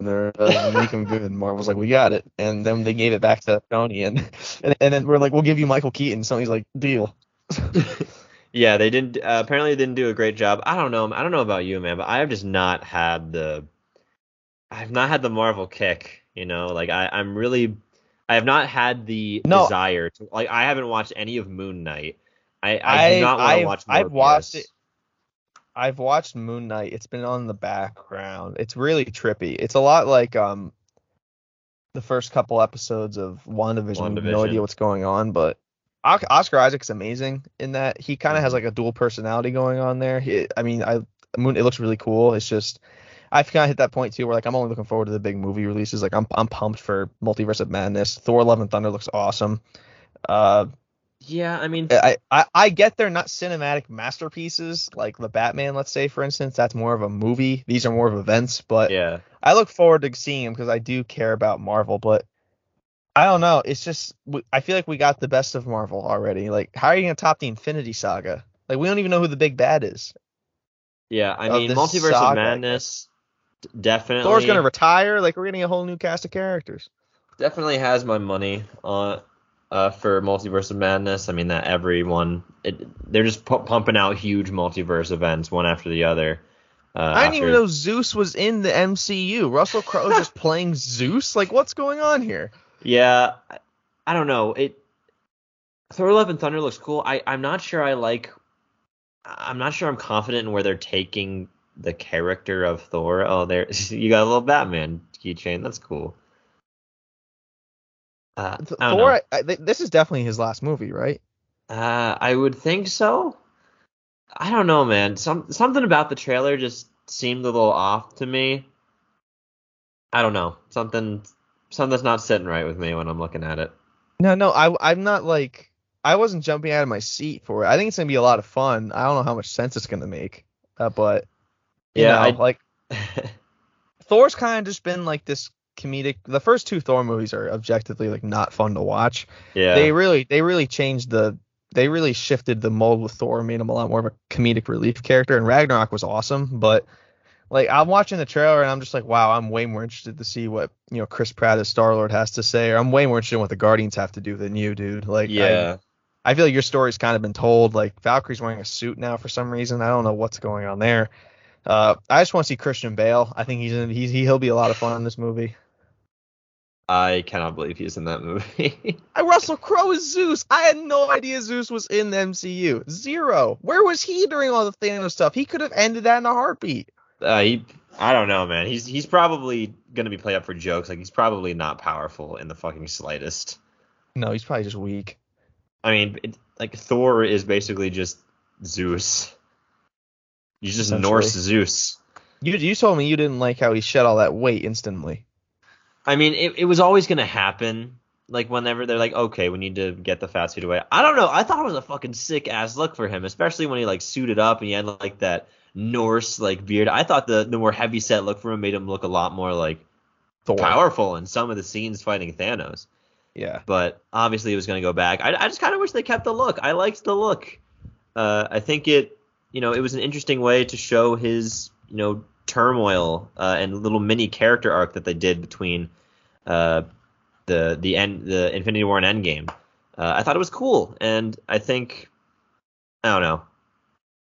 [SPEAKER 2] make him good. And Marvel's like, we got it, and then they gave it back to Tony, and and, and then we're like, we'll give you Michael Keaton. Sony's like, deal.
[SPEAKER 1] yeah, they didn't. Uh, apparently, they didn't do a great job. I don't know. I don't know about you, man, but I have just not had the. I've not had the Marvel kick. You know, like I, I'm really. I have not had the
[SPEAKER 2] No.
[SPEAKER 1] desire to. Like, I haven't watched any of Moon Knight. I, I do not want to watch.
[SPEAKER 2] I've watched it. I've watched Moon Knight. It's been on the background. It's really trippy. It's a lot like um the first couple episodes of WandaVision. Have no idea what's going on, but Oscar Isaac's amazing in that he kind of has like a dual personality going on there. He, I mean, I Moon it looks really cool. It's just I've kind of hit that point too where like I'm only looking forward to the big movie releases. Like I'm I'm pumped for Multiverse of Madness. Thor: Love and Thunder looks awesome. Uh,
[SPEAKER 1] Yeah, I mean,
[SPEAKER 2] I, I I get they're not cinematic masterpieces like the Batman, let's say for instance. That's more of a movie. These are more of events, but
[SPEAKER 1] yeah.
[SPEAKER 2] I look forward to seeing them because I do care about Marvel. But I don't know. It's just I feel like we got the best of Marvel already. Like, how are you gonna top the Infinity Saga? Like, we don't even know who the big bad is.
[SPEAKER 1] Yeah, I mean, Multiverse
[SPEAKER 2] saga,
[SPEAKER 1] of Madness definitely
[SPEAKER 2] Thor's gonna retire. Like, we're getting a whole new cast of characters.
[SPEAKER 1] definitely has my money on uh, for Multiverse of Madness. I mean that everyone it, they're just pu- pumping out huge multiverse events one after the other. Uh,
[SPEAKER 2] I didn't even
[SPEAKER 1] after-
[SPEAKER 2] know Zeus was in the MCU. Russell Crowe just playing Zeus. Like, what's going on here?
[SPEAKER 1] Yeah, I, I don't know. It Thor: Love and Thunder looks cool. I I'm not sure I like. I'm not sure I'm confident in where they're taking the character of Thor. Oh, there you got a little Batman keychain. That's cool. Uh,
[SPEAKER 2] Th-
[SPEAKER 1] I
[SPEAKER 2] Thor. I, this is definitely his last movie, right?
[SPEAKER 1] Uh, I would think so. I don't know, man. Some something about the trailer just seemed a little off to me. I don't know. Something something's not sitting right with me when I'm looking at it.
[SPEAKER 2] No, no, I, I'm not like I wasn't jumping out of my seat for it. I think it's gonna be a lot of fun. I don't know how much sense it's gonna make, uh, but
[SPEAKER 1] Yeah,
[SPEAKER 2] know,
[SPEAKER 1] I-
[SPEAKER 2] like Thor's kind of just been like this comedic. The first two Thor movies are objectively like not fun to watch.
[SPEAKER 1] yeah.
[SPEAKER 2] They really, they really changed the. They really shifted the mold with Thor, made him a lot more of a comedic relief character. And Ragnarok was awesome, but like I'm watching the trailer and I'm just like, wow, I'm way more interested to see what you know Chris Pratt as Star Lord has to say, or I'm way more interested in what the Guardians have to do than you, dude. Like, I-
[SPEAKER 1] yeah.
[SPEAKER 2] I feel like your story's kind of been told. Like Valkyrie's wearing a suit now for some reason. I don't know what's going on there. Uh, I just want to see Christian Bale. I think he's in. He's he'll be a lot of fun in this movie.
[SPEAKER 1] I cannot believe he's in that movie.
[SPEAKER 2] I Russell Crowe is Zeus. I had no idea Zeus was in the MCU. Zero. Where was he during all the Thanos stuff? He could have ended that in a heartbeat.
[SPEAKER 1] uh, he, I don't know, man. He's he's probably gonna be played up for jokes. Like he's probably not powerful in the fucking slightest.
[SPEAKER 2] No, he's probably just weak.
[SPEAKER 1] I mean, it, like Thor is basically just Zeus. He's just. Norse Zeus.
[SPEAKER 2] You you told me you didn't like how he shed all that weight instantly.
[SPEAKER 1] I mean, it, it was always gonna happen. Like whenever they're like, okay, we need to get the fat suit away. I don't know. I thought it was a fucking sick ass look for him, especially when he like suited up and he had like that Norse like beard. I thought the the more heavy set look for him made him look a lot more like
[SPEAKER 2] Thor.
[SPEAKER 1] powerful in some of the scenes fighting Thanos.
[SPEAKER 2] Yeah.
[SPEAKER 1] But obviously, it was going to go back. I, I just kind of wish they kept the look. I liked the look. Uh, I think it, you know, it was an interesting way to show his, you know, turmoil uh, and little mini character arc that they did between uh, the the end the Infinity War and Endgame. Uh, I thought it was cool, and I think I don't know.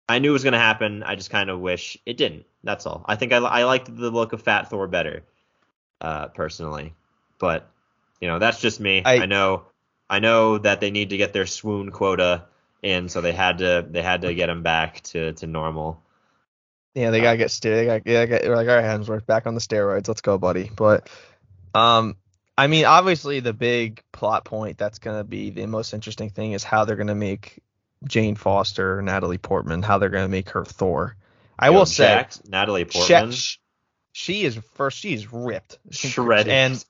[SPEAKER 1] I knew it was going to happen. I just kind of wish it didn't. That's all. I think I, I liked the look of Fat Thor better, uh, personally. But you know, that's just me.
[SPEAKER 2] I-
[SPEAKER 1] I know. I know that they need to get their swoon quota in, so they had to they had to get him back to to normal.
[SPEAKER 2] Yeah, they gotta get st- they gotta, yeah, they got, like all right, Hemsworth, back on the steroids. Let's go, buddy. But um, I mean, obviously the big plot point that's gonna be the most interesting thing is how they're gonna make Jane Foster, Natalie Portman, how they're gonna make her Thor. I
[SPEAKER 1] Yo,
[SPEAKER 2] will say,
[SPEAKER 1] Natalie Portman
[SPEAKER 2] she- she is first. She is ripped,
[SPEAKER 1] shredded.
[SPEAKER 2] and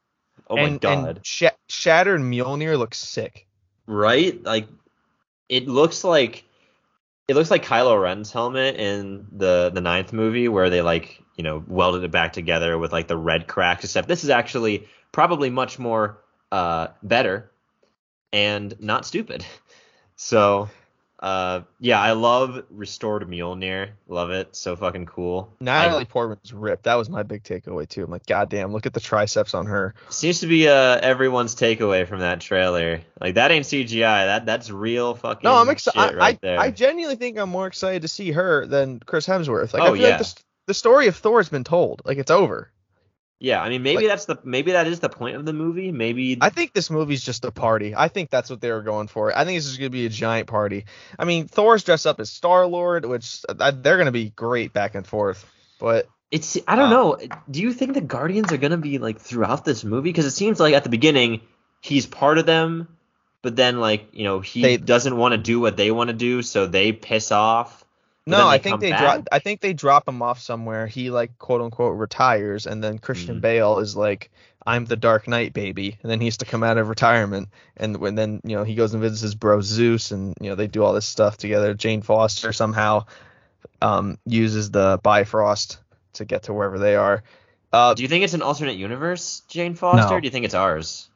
[SPEAKER 1] oh my
[SPEAKER 2] and,
[SPEAKER 1] god.
[SPEAKER 2] and Sh- Shattered Mjolnir looks sick.
[SPEAKER 1] right? Like it looks like it looks like Kylo Ren's helmet in the the ninth movie where they like you know welded it back together with like the red cracks. Except this is actually probably much more uh better and not stupid. So uh yeah, I love restored Mjolnir. Love it. So fucking cool.
[SPEAKER 2] Natalie Portman's ripped. That was my big takeaway too. I'm like, goddamn, look at the triceps on her.
[SPEAKER 1] Seems to be uh everyone's takeaway from that trailer. Like that ain't CGI. That that's real fucking
[SPEAKER 2] No, I'm excited.
[SPEAKER 1] right
[SPEAKER 2] I,
[SPEAKER 1] there.
[SPEAKER 2] I genuinely think I'm more excited to see her than Chris Hemsworth. Like,
[SPEAKER 1] Oh,
[SPEAKER 2] I feel
[SPEAKER 1] yeah.
[SPEAKER 2] like the, the story of Thor's been told. Like, it's over.
[SPEAKER 1] Yeah, I mean maybe
[SPEAKER 2] Like-
[SPEAKER 1] that's the maybe that is the point of the movie. Maybe
[SPEAKER 2] I think this movie's just a party. I think that's what they were going for. I think this is going to be a giant party. I mean, Thor's dressed up as Star Lord, which uh, they're going to be great back and forth. But
[SPEAKER 1] it's I don't
[SPEAKER 2] Uh,
[SPEAKER 1] know. Do you think the Guardians are gonna be like throughout this movie? Because it seems like at the beginning he's part of them, but then like you know he
[SPEAKER 2] They-
[SPEAKER 1] doesn't want to do what they want to do, so they piss off.
[SPEAKER 2] No, I think they
[SPEAKER 1] back.
[SPEAKER 2] drop. I think they drop him off somewhere. He like quote unquote retires, and then Christian
[SPEAKER 1] Mhm.
[SPEAKER 2] Bale is like, "I'm the Dark Knight, baby," and then he has to come out of retirement, and when then you know he goes and visits his bro Zeus, and you know they do all this stuff together. Jane Foster somehow um, uses the Bifrost to get to wherever they are. Uh,
[SPEAKER 1] Do you think it's an alternate universe, Jane Foster?
[SPEAKER 2] No.
[SPEAKER 1] Or do you think it's ours?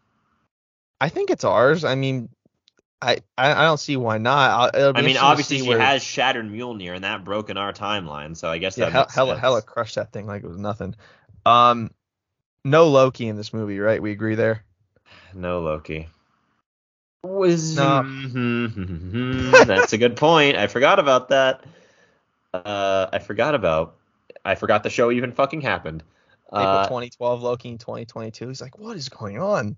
[SPEAKER 2] I think it's ours. I mean, I I, I don't see why not. I, it'll be
[SPEAKER 1] I mean, obviously
[SPEAKER 2] see
[SPEAKER 1] she
[SPEAKER 2] where-
[SPEAKER 1] has shattered Mjolnir, and that broke in our timeline. So I guess
[SPEAKER 2] Yeah,
[SPEAKER 1] that
[SPEAKER 2] hella, hella crushed that thing like it was nothing. Um, no Loki in this movie, right? We agree there.
[SPEAKER 1] No Loki. Was
[SPEAKER 2] No.
[SPEAKER 1] that's a good point. I forgot about that. Uh, I forgot about. I forgot the show even fucking happened.
[SPEAKER 2] April
[SPEAKER 1] Uh,
[SPEAKER 2] 2012, Loki in 2022. He's like, what is going on?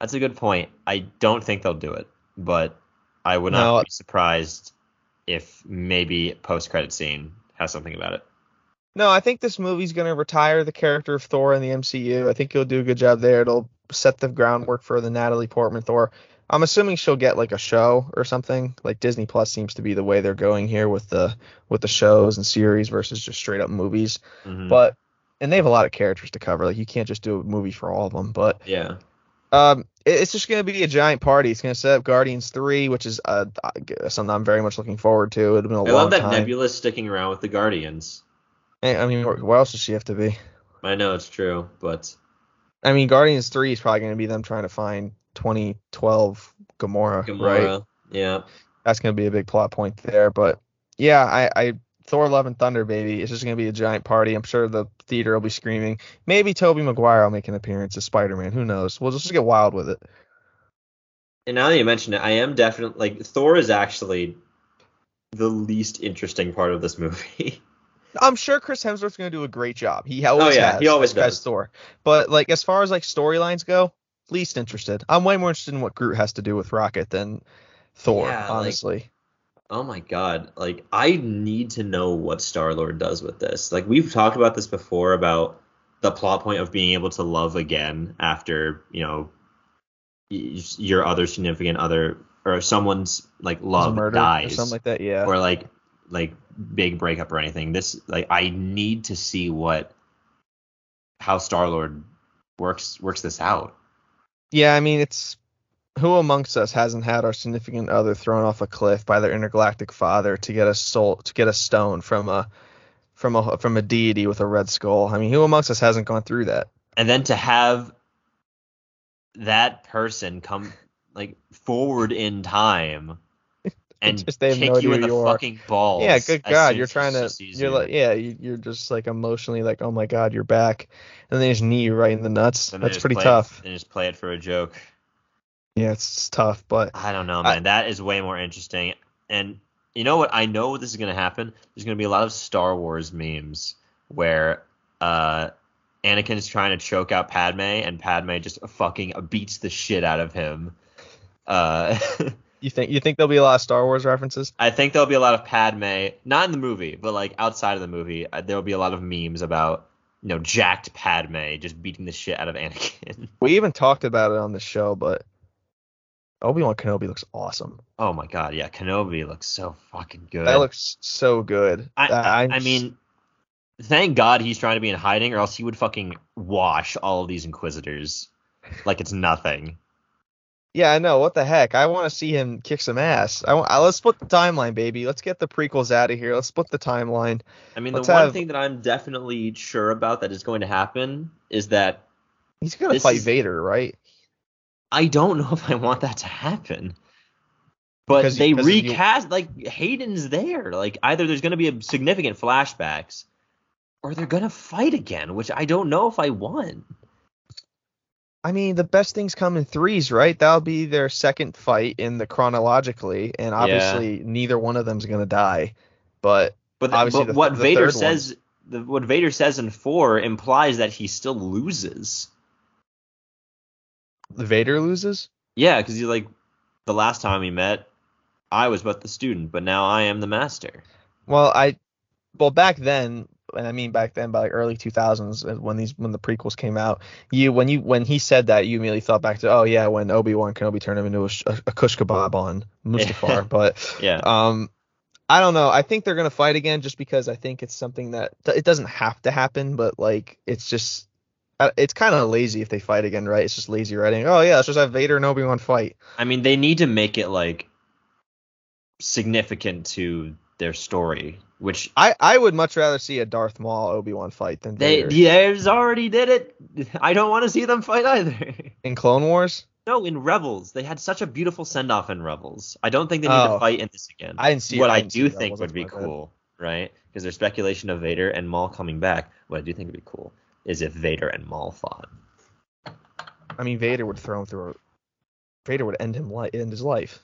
[SPEAKER 1] that's a good point. I don't think they'll do it, but I would not
[SPEAKER 2] No.
[SPEAKER 1] be surprised if maybe post credit scene has something about it.
[SPEAKER 2] No, I think this movie's gonna retire the character of Thor in the MCU. I think he'll do a good job there. It'll set the groundwork for the Natalie Portman Thor. I'm assuming she'll get like a show or something. Like Disney Plus seems to be the way they're going here with the with the shows and series versus just straight up movies.
[SPEAKER 1] Mhm.
[SPEAKER 2] But and they have a lot of characters to cover. Like you can't just do a movie for all of them. But
[SPEAKER 1] yeah,
[SPEAKER 2] um, it- it's just gonna be a giant party. It's gonna set up Guardians three, which is uh something I'm very much looking forward to. It'll been a
[SPEAKER 1] I
[SPEAKER 2] long
[SPEAKER 1] love that
[SPEAKER 2] time.
[SPEAKER 1] Nebula's sticking around with the Guardians.
[SPEAKER 2] I mean, where else does she have to be?
[SPEAKER 1] I know it's true, but
[SPEAKER 2] I mean, Guardians three is probably gonna be them trying to find 2012 Gamora, right?
[SPEAKER 1] Yeah.
[SPEAKER 2] That's gonna be a big plot point there. But yeah, I, I Thor Love and Thunder, baby. It's just gonna be a giant party. I'm sure the theater will be screaming. Maybe Tobey Maguire will make an appearance as Spider-Man. Who knows? We'll just get wild with it.
[SPEAKER 1] And now that you mention it, I am definitely like Thor is actually the least interesting part of this movie.
[SPEAKER 2] I'm sure Chris Hemsworth's gonna do a great job. He always
[SPEAKER 1] Oh, yeah,
[SPEAKER 2] has.
[SPEAKER 1] he always does.
[SPEAKER 2] Thor. But like as far as like storylines go, least interested. I'm way more interested in what Groot has to do with Rocket than Thor,
[SPEAKER 1] Yeah, like-
[SPEAKER 2] honestly.
[SPEAKER 1] Oh my god, like I need to know what Star Lord does with this. Like we've talked about this before about the plot point of being able to love again after you know your other significant other or someone's like love dies
[SPEAKER 2] or something like that. Yeah.
[SPEAKER 1] or like like big breakup or anything. This like I need to see what how Star Lord works works this out.
[SPEAKER 2] Yeah, I mean it's who amongst us hasn't had our significant other thrown off a cliff by their intergalactic father to get a soul to get a stone from a from a from a deity with a red skull? I mean, who amongst us hasn't gone through that?
[SPEAKER 1] and then to have that person come like forward in time and
[SPEAKER 2] Just
[SPEAKER 1] kick
[SPEAKER 2] no
[SPEAKER 1] you in the
[SPEAKER 2] you are.
[SPEAKER 1] fucking balls.
[SPEAKER 2] Yeah, good God, you're trying to, you're like, yeah, you, you're just like emotionally like, oh my God, you're back, and then they just knee you right in the nuts.
[SPEAKER 1] They
[SPEAKER 2] That's pretty
[SPEAKER 1] play
[SPEAKER 2] tough.
[SPEAKER 1] They just play it for a joke.
[SPEAKER 2] Yeah, it's, it's tough, but
[SPEAKER 1] I don't know,
[SPEAKER 2] I-
[SPEAKER 1] man. that is way more interesting. And you know what? I know this is gonna happen. There's gonna be a lot of Star Wars memes where uh, Anakin's trying to choke out Padme, and Padme just fucking beats the shit out of him. Uh,
[SPEAKER 2] you think you think there'll be a lot of Star Wars references?
[SPEAKER 1] I think there'll be a lot of Padme, not in the movie, but like outside of the movie, uh, there'll be a lot of memes about you know jacked Padme just beating the shit out of Anakin.
[SPEAKER 2] We even talked about it on the show, but Obi Wan Kenobi looks awesome.
[SPEAKER 1] Oh my god, yeah, Kenobi looks so fucking good.
[SPEAKER 2] That looks so good.
[SPEAKER 1] I, I,
[SPEAKER 2] I'm
[SPEAKER 1] mean, thank God he's trying to be in hiding, or else he would fucking wash all of these Inquisitors like it's nothing.
[SPEAKER 2] Yeah, I know. What the heck? I want to see him kick some ass. I want. I, uh, let's split the timeline, baby. Let's get the prequels out of here. Let's split the timeline.
[SPEAKER 1] I mean,
[SPEAKER 2] Let's
[SPEAKER 1] the one
[SPEAKER 2] have-
[SPEAKER 1] thing that I'm definitely sure about that is going to happen is that
[SPEAKER 2] He's gonna fight
[SPEAKER 1] is-
[SPEAKER 2] Vader, right?
[SPEAKER 1] I don't know if I want that to happen. But
[SPEAKER 2] Because
[SPEAKER 1] they
[SPEAKER 2] because you-
[SPEAKER 1] recast like Hayden's there. Like either there's going to be a significant flashbacks, or they're going to fight again, which I don't know if I want.
[SPEAKER 2] I mean, the best things come in threes, right? That'll be their second fight in the chronologically, and obviously neither one of them's gonna die. But
[SPEAKER 1] But,
[SPEAKER 2] Obviously,
[SPEAKER 1] but
[SPEAKER 2] the-
[SPEAKER 1] what
[SPEAKER 2] the
[SPEAKER 1] Vader
[SPEAKER 2] third one.
[SPEAKER 1] says, the, what Vader says in four implies that he still loses.
[SPEAKER 2] Vader loses.
[SPEAKER 1] Yeah, because he's like, the last time we met, I was but the student, but now I am the master.
[SPEAKER 2] Well, I, well back then, and I mean back then by like early 2000s uh, when these when the prequels came out, you when you when he said that, you immediately thought back to oh yeah when Obi Wan Kenobi turned him into a, a, kush kebab on Mustafar, but
[SPEAKER 1] Yeah.
[SPEAKER 2] um. I don't know. I think they're gonna fight again just because I think it's something that it doesn't have to happen, but like it's just it's kind of lazy if they fight again, right? It's just lazy writing. Oh yeah, let's just have Vader and Obi Wan fight.
[SPEAKER 1] I mean, they need to make it like significant to their story, which
[SPEAKER 2] I I would much rather see a Darth Maul Obi Wan fight than
[SPEAKER 1] they
[SPEAKER 2] Vader
[SPEAKER 1] theirs already did it. I don't want to see them fight either.
[SPEAKER 2] in Clone Wars.
[SPEAKER 1] no, in Rebels, they had such a beautiful send off in Rebels. I don't think they need to
[SPEAKER 2] Oh.
[SPEAKER 1] fight in this again.
[SPEAKER 2] I didn't see
[SPEAKER 1] what
[SPEAKER 2] I
[SPEAKER 1] I, do
[SPEAKER 2] Rebels,
[SPEAKER 1] think would be
[SPEAKER 2] bad.
[SPEAKER 1] cool, right? Because there's speculation of Vader and Maul coming back. What I do think would be cool is if Vader and Maul fought.
[SPEAKER 2] I mean, Vader would throw him through. A, Vader would end him li- end his life.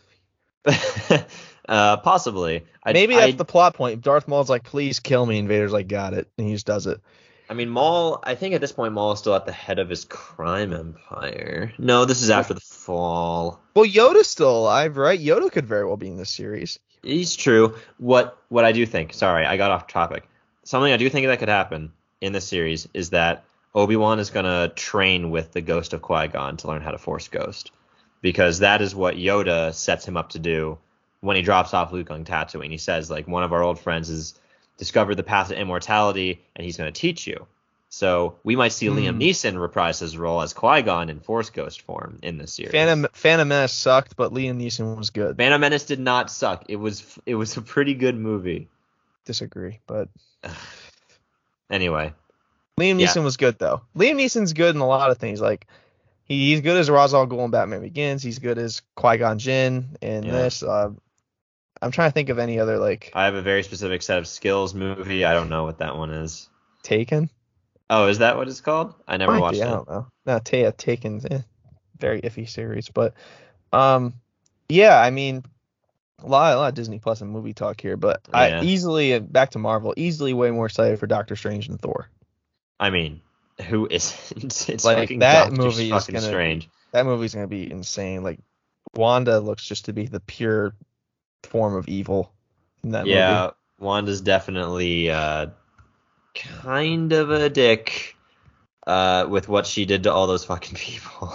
[SPEAKER 1] uh, possibly. I,
[SPEAKER 2] Maybe
[SPEAKER 1] I,
[SPEAKER 2] that's the plot point. Darth Maul's like, "Please kill me," and Vader's like, "Got it," and he just does it.
[SPEAKER 1] I mean, Maul. I think at this point, Maul is still at the head of his crime empire. No, this is after the fall.
[SPEAKER 2] Well, Yoda's still alive, right? Yoda could very well be in this series.
[SPEAKER 1] He's true. What what I do think. Sorry, I got off topic. Something I do think that could happen in the series is that Obi Wan is gonna train with the Ghost of Qui Gon to learn how to Force Ghost, because that is what Yoda sets him up to do when he drops off Luke on Tatooine. He says like one of our old friends has discovered the path to immortality, and he's gonna teach you. So we might see Liam
[SPEAKER 2] Hmm.
[SPEAKER 1] Neeson reprise his role as Qui Gon in Force Ghost form in this series.
[SPEAKER 2] Phantom Phantom Menace sucked, but Liam Neeson was good.
[SPEAKER 1] Phantom Menace did not suck. It was it was a pretty good movie.
[SPEAKER 2] Disagree, but
[SPEAKER 1] Anyway,
[SPEAKER 2] Liam
[SPEAKER 1] Yeah.
[SPEAKER 2] Neeson was good though. Liam Neeson's good in a lot of things. Like he, he's good as Ra's al Ghul in Batman Begins. He's good as Qui Gon Jinn in
[SPEAKER 1] Yeah.
[SPEAKER 2] this. Uh, I'm trying to think of any other like
[SPEAKER 1] I have a very specific set of skills movie. I don't know what that one is.
[SPEAKER 2] Taken.
[SPEAKER 1] Oh, is that what it's called? I never
[SPEAKER 2] Might
[SPEAKER 1] watched
[SPEAKER 2] be, I don't know. No, Taya Taken, eh, very iffy series, but um, yeah, I mean, a lot, a lot of Disney Plus and movie talk here, but
[SPEAKER 1] Yeah.
[SPEAKER 2] I easily back to Marvel, easily way more excited for Doctor Strange than Thor.
[SPEAKER 1] I mean, who isn't? It's
[SPEAKER 2] Like,
[SPEAKER 1] fucking
[SPEAKER 2] that
[SPEAKER 1] Doctor
[SPEAKER 2] movie is gonna-
[SPEAKER 1] strange.
[SPEAKER 2] That movie's gonna be insane. Like Wanda looks just to be the pure form of evil in that
[SPEAKER 1] Yeah,
[SPEAKER 2] movie.
[SPEAKER 1] Wanda's definitely uh, kind of a dick uh, with what she did to all those fucking people.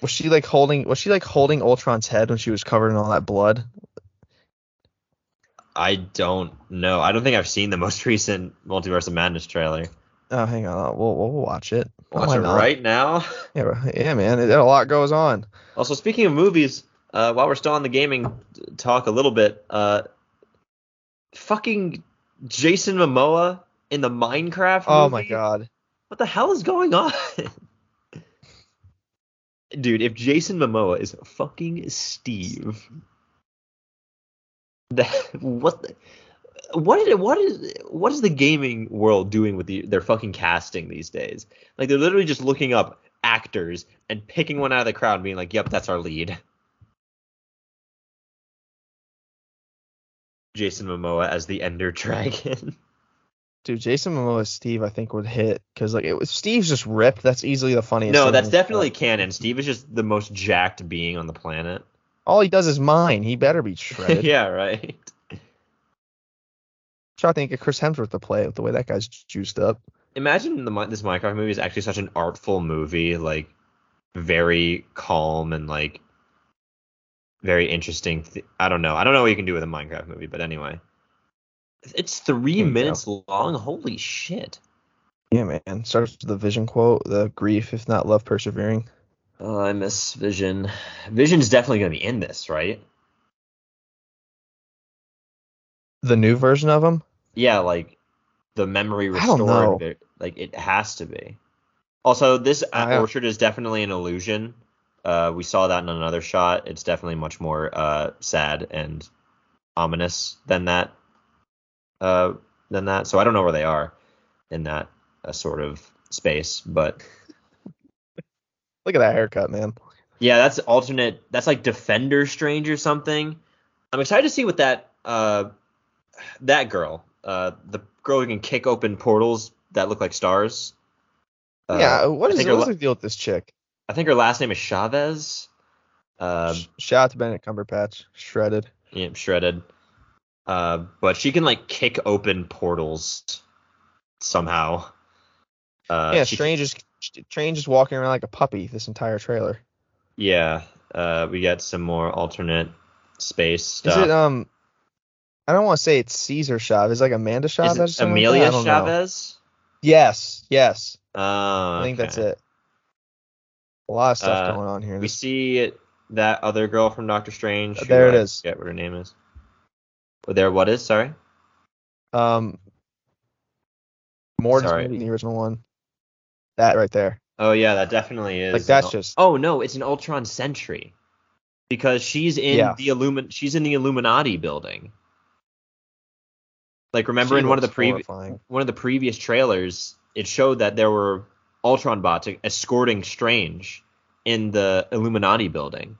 [SPEAKER 2] Was she like holding? Was she like holding Ultron's head when she was covered in all that blood?
[SPEAKER 1] I don't know. I don't think I've seen the most recent Multiverse of Madness trailer.
[SPEAKER 2] Oh, hang on, we'll we'll watch it.
[SPEAKER 1] Watch
[SPEAKER 2] Why
[SPEAKER 1] it
[SPEAKER 2] not?
[SPEAKER 1] right now.
[SPEAKER 2] Yeah, yeah, man. It, a lot goes on.
[SPEAKER 1] Also, speaking of movies, uh, while we're still on the gaming talk a little bit, uh, fucking Jason Momoa in the Minecraft movie.
[SPEAKER 2] Oh my god.
[SPEAKER 1] What the hell is going on? dude, if Jason Momoa is fucking Steve, that what what is what is what is the gaming world doing with the, their fucking casting these days? Like they're literally just looking up actors and picking one out of the crowd, and being like, "Yep, that's our lead." Jason Momoa as the Ender Dragon.
[SPEAKER 2] Dude, Jason Momoa Steve, I think would hit because like it was Steve's just ripped. That's easily the funniest.
[SPEAKER 1] no, that's definitely canon. Steve is just the most jacked being on the planet.
[SPEAKER 2] All he does is mine. He better be shredded.
[SPEAKER 1] yeah, right.
[SPEAKER 2] Try to think of Chris Hemsworth to play it the way that guy's juiced up.
[SPEAKER 1] Imagine the this Minecraft movie is actually such an artful movie, like very calm and like very interesting. Th- I don't know. I don't know what you can do with a Minecraft movie, but anyway, it's three minutes long. Holy shit!
[SPEAKER 2] Yeah, man. Starts with the vision quote: "The grief, if not love, persevering."
[SPEAKER 1] Oh, I miss Vision. Vision's definitely gonna be in this, right?
[SPEAKER 2] The new version of him.
[SPEAKER 1] Yeah, like the memory restored. Like it has to be. Also, this uh,
[SPEAKER 2] I-
[SPEAKER 1] orchard is definitely an illusion. Uh, we saw that in another shot. It's definitely much more uh, sad and ominous than that. Uh, than that. So I don't know where they are in that uh, sort of space, but
[SPEAKER 2] Look at that haircut, man.
[SPEAKER 1] yeah, that's alternate. That's like Defender Strange or something. I'm excited to see what that uh that girl, uh the girl who can kick open portals that look like stars. Uh,
[SPEAKER 2] yeah. What is what's
[SPEAKER 1] la-
[SPEAKER 2] the deal with this chick?
[SPEAKER 1] I think her last name is Chavez.
[SPEAKER 2] Sh- Shout out to Benedict Cumberbatch, shredded.
[SPEAKER 1] yeah, shredded. Uh, but she can like kick open portals somehow. Uh,
[SPEAKER 2] yeah,
[SPEAKER 1] she-
[SPEAKER 2] Strange Strange is walking around like a puppy this entire trailer.
[SPEAKER 1] Yeah, uh, we get some more alternate space stuff.
[SPEAKER 2] Is it um? I don't want to say it's Caesar Chavez. It's like Amanda
[SPEAKER 1] Is
[SPEAKER 2] Chavez.
[SPEAKER 1] it
[SPEAKER 2] or like that?
[SPEAKER 1] Amelia
[SPEAKER 2] I don't know.
[SPEAKER 1] Chavez?
[SPEAKER 2] Yes, yes.
[SPEAKER 1] Oh,
[SPEAKER 2] I think that's it. A lot of stuff
[SPEAKER 1] Uh,
[SPEAKER 2] going on here.
[SPEAKER 1] We see that other girl from Doctor Strange. who
[SPEAKER 2] There it
[SPEAKER 1] I
[SPEAKER 2] is.
[SPEAKER 1] Forget what her name is. Oh, there, what is? Sorry.
[SPEAKER 2] Um,
[SPEAKER 1] More
[SPEAKER 2] movie, the original one. That right there.
[SPEAKER 1] Oh yeah, that definitely is.
[SPEAKER 2] Like that's just
[SPEAKER 1] Oh no, it's an Ultron Sentry. Because she's in
[SPEAKER 2] Yeah.
[SPEAKER 1] the Illumin she's in the Illuminati building. Like remember
[SPEAKER 2] she
[SPEAKER 1] in one of the previous one of the previous trailers, it showed that there were Ultron bots escorting Strange in the Illuminati building.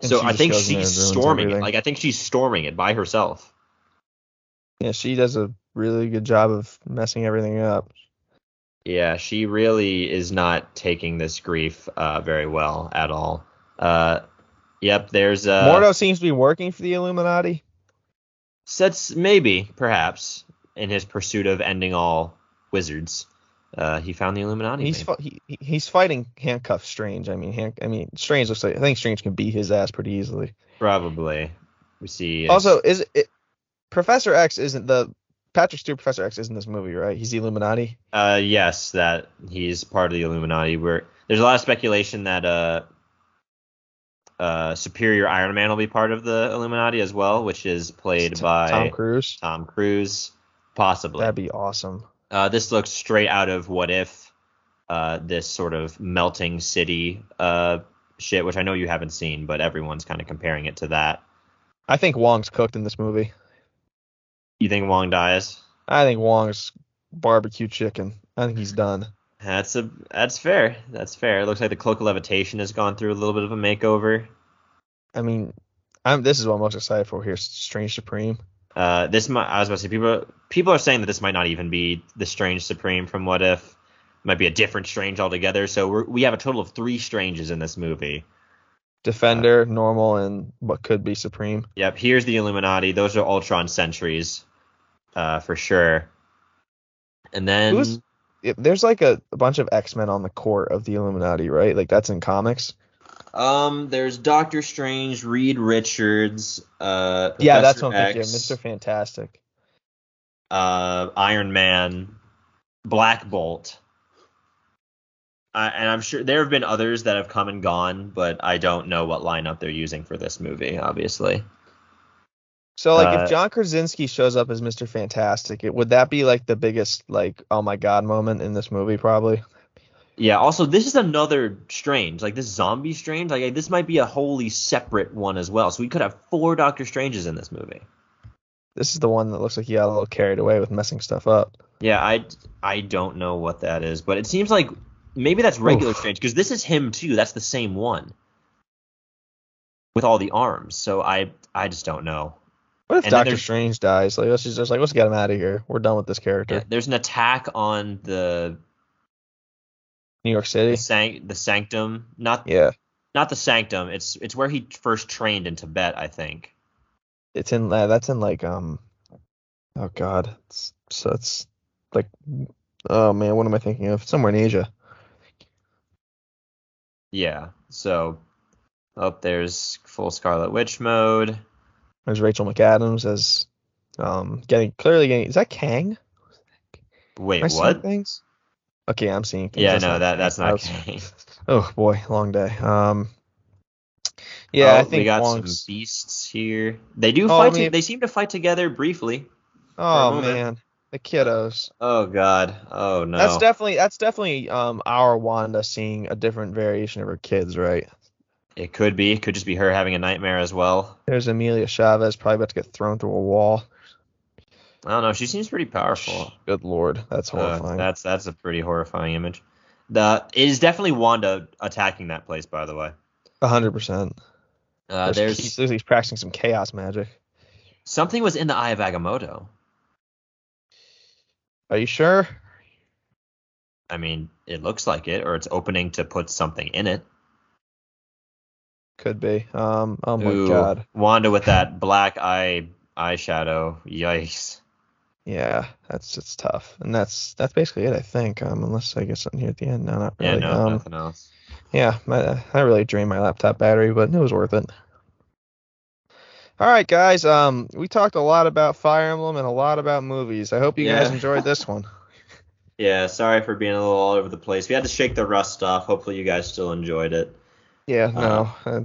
[SPEAKER 2] And
[SPEAKER 1] so I think
[SPEAKER 2] goes in there
[SPEAKER 1] she's storming it. Like I think she's storming it by herself.
[SPEAKER 2] Yeah, she does a really good job of messing everything up.
[SPEAKER 1] Yeah, she really is not taking this grief uh, very well at all. Uh, yep, there's uh,
[SPEAKER 2] Mordo seems to be working for the Illuminati.
[SPEAKER 1] sets maybe perhaps in his pursuit of ending all wizards. Uh, he found the Illuminati.
[SPEAKER 2] He's fi- he, he's fighting handcuff Strange. I mean, hand, I mean Strange looks like I think Strange can beat his ass pretty easily.
[SPEAKER 1] probably. We see.
[SPEAKER 2] Also, is it Professor X isn't the Patrick Stewart Professor X is in this movie, right? He's the Illuminati.
[SPEAKER 1] Uh, yes, that he's part of the Illuminati. Where there's a lot of speculation that uh, uh, Superior Iron Man will be part of the Illuminati as well, which is played by
[SPEAKER 2] Tom Cruise.
[SPEAKER 1] Tom Cruise, possibly.
[SPEAKER 2] That'd be awesome.
[SPEAKER 1] Uh, this looks straight out of What If, uh, this sort of melting city uh, shit, which I know you haven't seen, but everyone's kind of comparing it to that.
[SPEAKER 2] I think Wong's cooked in this movie.
[SPEAKER 1] You think Wong dies?
[SPEAKER 2] I think Wong's barbecue chicken. I think he's done.
[SPEAKER 1] That's a that's fair. That's fair. It looks like the cloak of levitation has gone through a little bit of a makeover.
[SPEAKER 2] I mean, I'm this is what I'm most excited for here. Strange Supreme.
[SPEAKER 1] Uh, this might I was about to say people people are saying that this might not even be the Strange Supreme from What If. It might be a different Strange altogether. So we're, we have a total of three Stranges in this movie.
[SPEAKER 2] Defender, normal, and what could be Supreme.
[SPEAKER 1] Yep, here's the Illuminati. Those are Ultron sentries, uh, for sure. And then
[SPEAKER 2] Who's- there's like a, a bunch of X Men on the court of the Illuminati, right? Like that's in comics.
[SPEAKER 1] um, there's Doctor Strange, Reed Richards, uh,
[SPEAKER 2] yeah, that's what I'm thinking. Mr. Fantastic.
[SPEAKER 1] uh, Iron Man, Black Bolt. Uh, and I'm sure there have been others that have come and gone, but I don't know what lineup they're using for this movie. Obviously,
[SPEAKER 2] So like
[SPEAKER 1] Uh,
[SPEAKER 2] if John Krasinski shows up as Mr. Fantastic, it, would that be like the biggest like oh my god moment in this movie? Probably.
[SPEAKER 1] Yeah. Also, this is another strange, like this zombie strange. Like this might be a wholly separate one as well. So we could have four Doctor Stranges in this movie.
[SPEAKER 2] This is the one that looks like he got a little carried away with messing stuff up.
[SPEAKER 1] Yeah, I I don't know what that is, but it seems like maybe that's regular
[SPEAKER 2] Oof.
[SPEAKER 1] Strange because this is him too. That's the same one with all the arms. So I I just don't know.
[SPEAKER 2] What if
[SPEAKER 1] And
[SPEAKER 2] Doctor Strange dies? Like let's just, just like let's get him out of here. We're done with this character.
[SPEAKER 1] Yeah, there's an attack on the
[SPEAKER 2] New York
[SPEAKER 1] the,
[SPEAKER 2] City.
[SPEAKER 1] the sanctum, not
[SPEAKER 2] Yeah,
[SPEAKER 1] not the sanctum. It's it's where he first trained in Tibet, I think.
[SPEAKER 2] it's in uh, that's in like um. Oh God, it's, so it's like oh man, what am I thinking of? Somewhere in Asia.
[SPEAKER 1] Yeah. So, oh, there's full Scarlet Witch mode.
[SPEAKER 2] There's Rachel McAdams as um getting clearly getting. Is that Kang?
[SPEAKER 1] Wait,
[SPEAKER 2] I
[SPEAKER 1] what?
[SPEAKER 2] things? Okay, I'm seeing things.
[SPEAKER 1] Yeah,
[SPEAKER 2] That's
[SPEAKER 1] no, that that's
[SPEAKER 2] I
[SPEAKER 1] not
[SPEAKER 2] was-
[SPEAKER 1] Kang.
[SPEAKER 2] Oh boy, long day. Um. Yeah,
[SPEAKER 1] Oh,
[SPEAKER 2] I think
[SPEAKER 1] we got
[SPEAKER 2] Wong's-
[SPEAKER 1] some beasts here. They do
[SPEAKER 2] Oh, I
[SPEAKER 1] fight.
[SPEAKER 2] mean-
[SPEAKER 1] to- they seem to fight together briefly.
[SPEAKER 2] Oh man, the kiddos.
[SPEAKER 1] Oh God. Oh no.
[SPEAKER 2] That's definitely that's definitely um our Wanda seeing a different variation of her kids, right?
[SPEAKER 1] It could be. It could just be her having a nightmare as well.
[SPEAKER 2] There's Amelia Chavez probably about to get thrown through a wall.
[SPEAKER 1] I don't know. She seems pretty powerful.
[SPEAKER 2] Good lord, that's
[SPEAKER 1] Uh,
[SPEAKER 2] horrifying.
[SPEAKER 1] that's that's a pretty horrifying image. The it is definitely Wanda attacking that place. By the way,
[SPEAKER 2] A hundred percent.
[SPEAKER 1] uh, there's
[SPEAKER 2] he's, he's practicing some chaos magic.
[SPEAKER 1] something was in the Eye of Agamotto.
[SPEAKER 2] Are you sure?
[SPEAKER 1] I mean, it looks like it, or it's opening to put something in it.
[SPEAKER 2] Could be. Um. Oh my
[SPEAKER 1] Ooh,
[SPEAKER 2] god.
[SPEAKER 1] Wanda with that black eye eyeshadow. Yikes.
[SPEAKER 2] Yeah, that's it's tough, and that's that's basically it, I think. Um, unless I get something here at the end. No, not
[SPEAKER 1] Yeah,
[SPEAKER 2] really.
[SPEAKER 1] no,
[SPEAKER 2] um,
[SPEAKER 1] nothing else.
[SPEAKER 2] Yeah, my, I really drained my laptop battery, but it was worth it. All right, guys. Um, we talked a lot about Fire Emblem and a lot about movies. I hope you guys enjoyed this one.
[SPEAKER 1] Yeah, sorry for being a little all over the place. We had to shake the rust off. Hopefully, you guys still enjoyed it.
[SPEAKER 2] Yeah, no. Uh,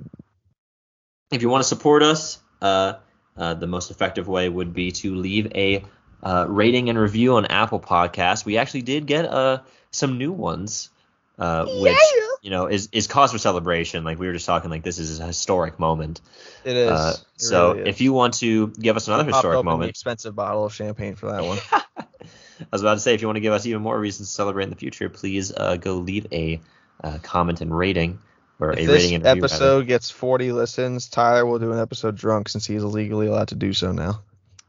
[SPEAKER 1] If you want to support us, uh, uh, the most effective way would be to leave a uh, rating and review on Apple Podcasts. We actually did get uh, some new ones, uh, which you know is is cause for celebration. Like we were just talking, like this is a historic moment.
[SPEAKER 2] it is.
[SPEAKER 1] Uh,
[SPEAKER 2] It
[SPEAKER 1] so
[SPEAKER 2] really is.
[SPEAKER 1] if you want to give us another historic
[SPEAKER 2] open the
[SPEAKER 1] moment,
[SPEAKER 2] expensive bottle of champagne for that one.
[SPEAKER 1] I was about to say, if you want to give us even more reasons to celebrate in the future, please uh, go leave a uh, comment and rating or
[SPEAKER 2] if
[SPEAKER 1] a
[SPEAKER 2] this
[SPEAKER 1] rating and review. rather.
[SPEAKER 2] episode gets 40 listens, Tyler will do an episode drunk since he's legally allowed to do so now.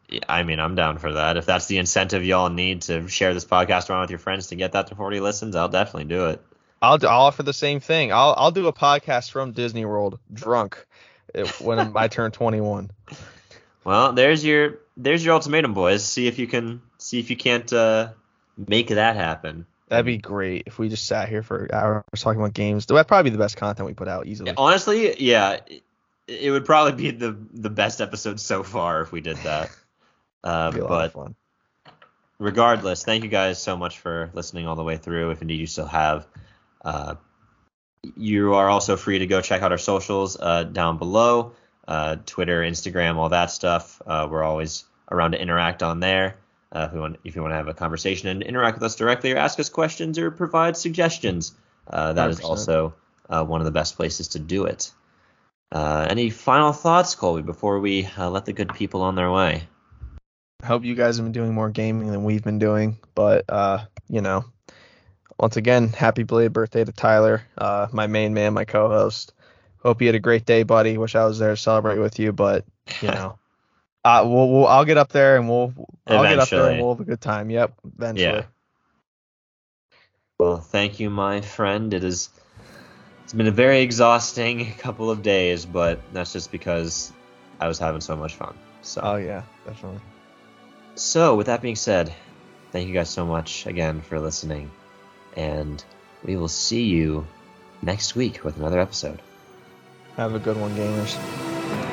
[SPEAKER 1] Yeah, I mean, I'm down for that. If that's the incentive y'all need to share this podcast around with your friends to get that to 40 listens, I'll definitely do it.
[SPEAKER 2] I'll, do, I'll offer the same thing. I'll I'll do a podcast from Disney World drunk uh, when I turn 21.
[SPEAKER 1] Well, there's your there's your ultimatum, boys. See if you can see if you can't uh, make that happen.
[SPEAKER 2] That'd be great if we just sat here for hours talking about games. That'd probably be the best content we put out easily.
[SPEAKER 1] Honestly, yeah, it, would probably be the the best episode so far if we did that. Uh,
[SPEAKER 2] It'd be a lot of
[SPEAKER 1] but regardless, thank you guys so much for listening all the way through. If indeed you still have, uh, you are also free to go check out our socials uh, down below uh, Twitter, Instagram, all that stuff. Uh, we're always around to interact on there. Uh, if you want, if you want to have a conversation and interact with us directly, or ask us questions, or provide suggestions, uh, that is
[SPEAKER 2] 100%.
[SPEAKER 1] also uh, one of the best places to do it. Uh, any final thoughts, Colby, before we uh, let the good people on their way?
[SPEAKER 2] I hope you guys have been doing more gaming than we've been doing. But uh, you know, once again, happy belated birthday to Tyler, uh, my main man, my co-host. Hope you had a great day, buddy. Wish I was there to celebrate with you, but you know, uh, we'll, we'll I'll get up there and we'll I'll get up there and we'll have a good time. Yep, eventually.
[SPEAKER 1] Yeah. Well, thank you, my friend. It is. It's been a very exhausting couple of days, but that's just because I was having so much fun. So,
[SPEAKER 2] Oh yeah, definitely.
[SPEAKER 1] so with that being said, thank you guys so much again for listening, and we will see you next week with another episode.
[SPEAKER 2] Have a good one, gamers.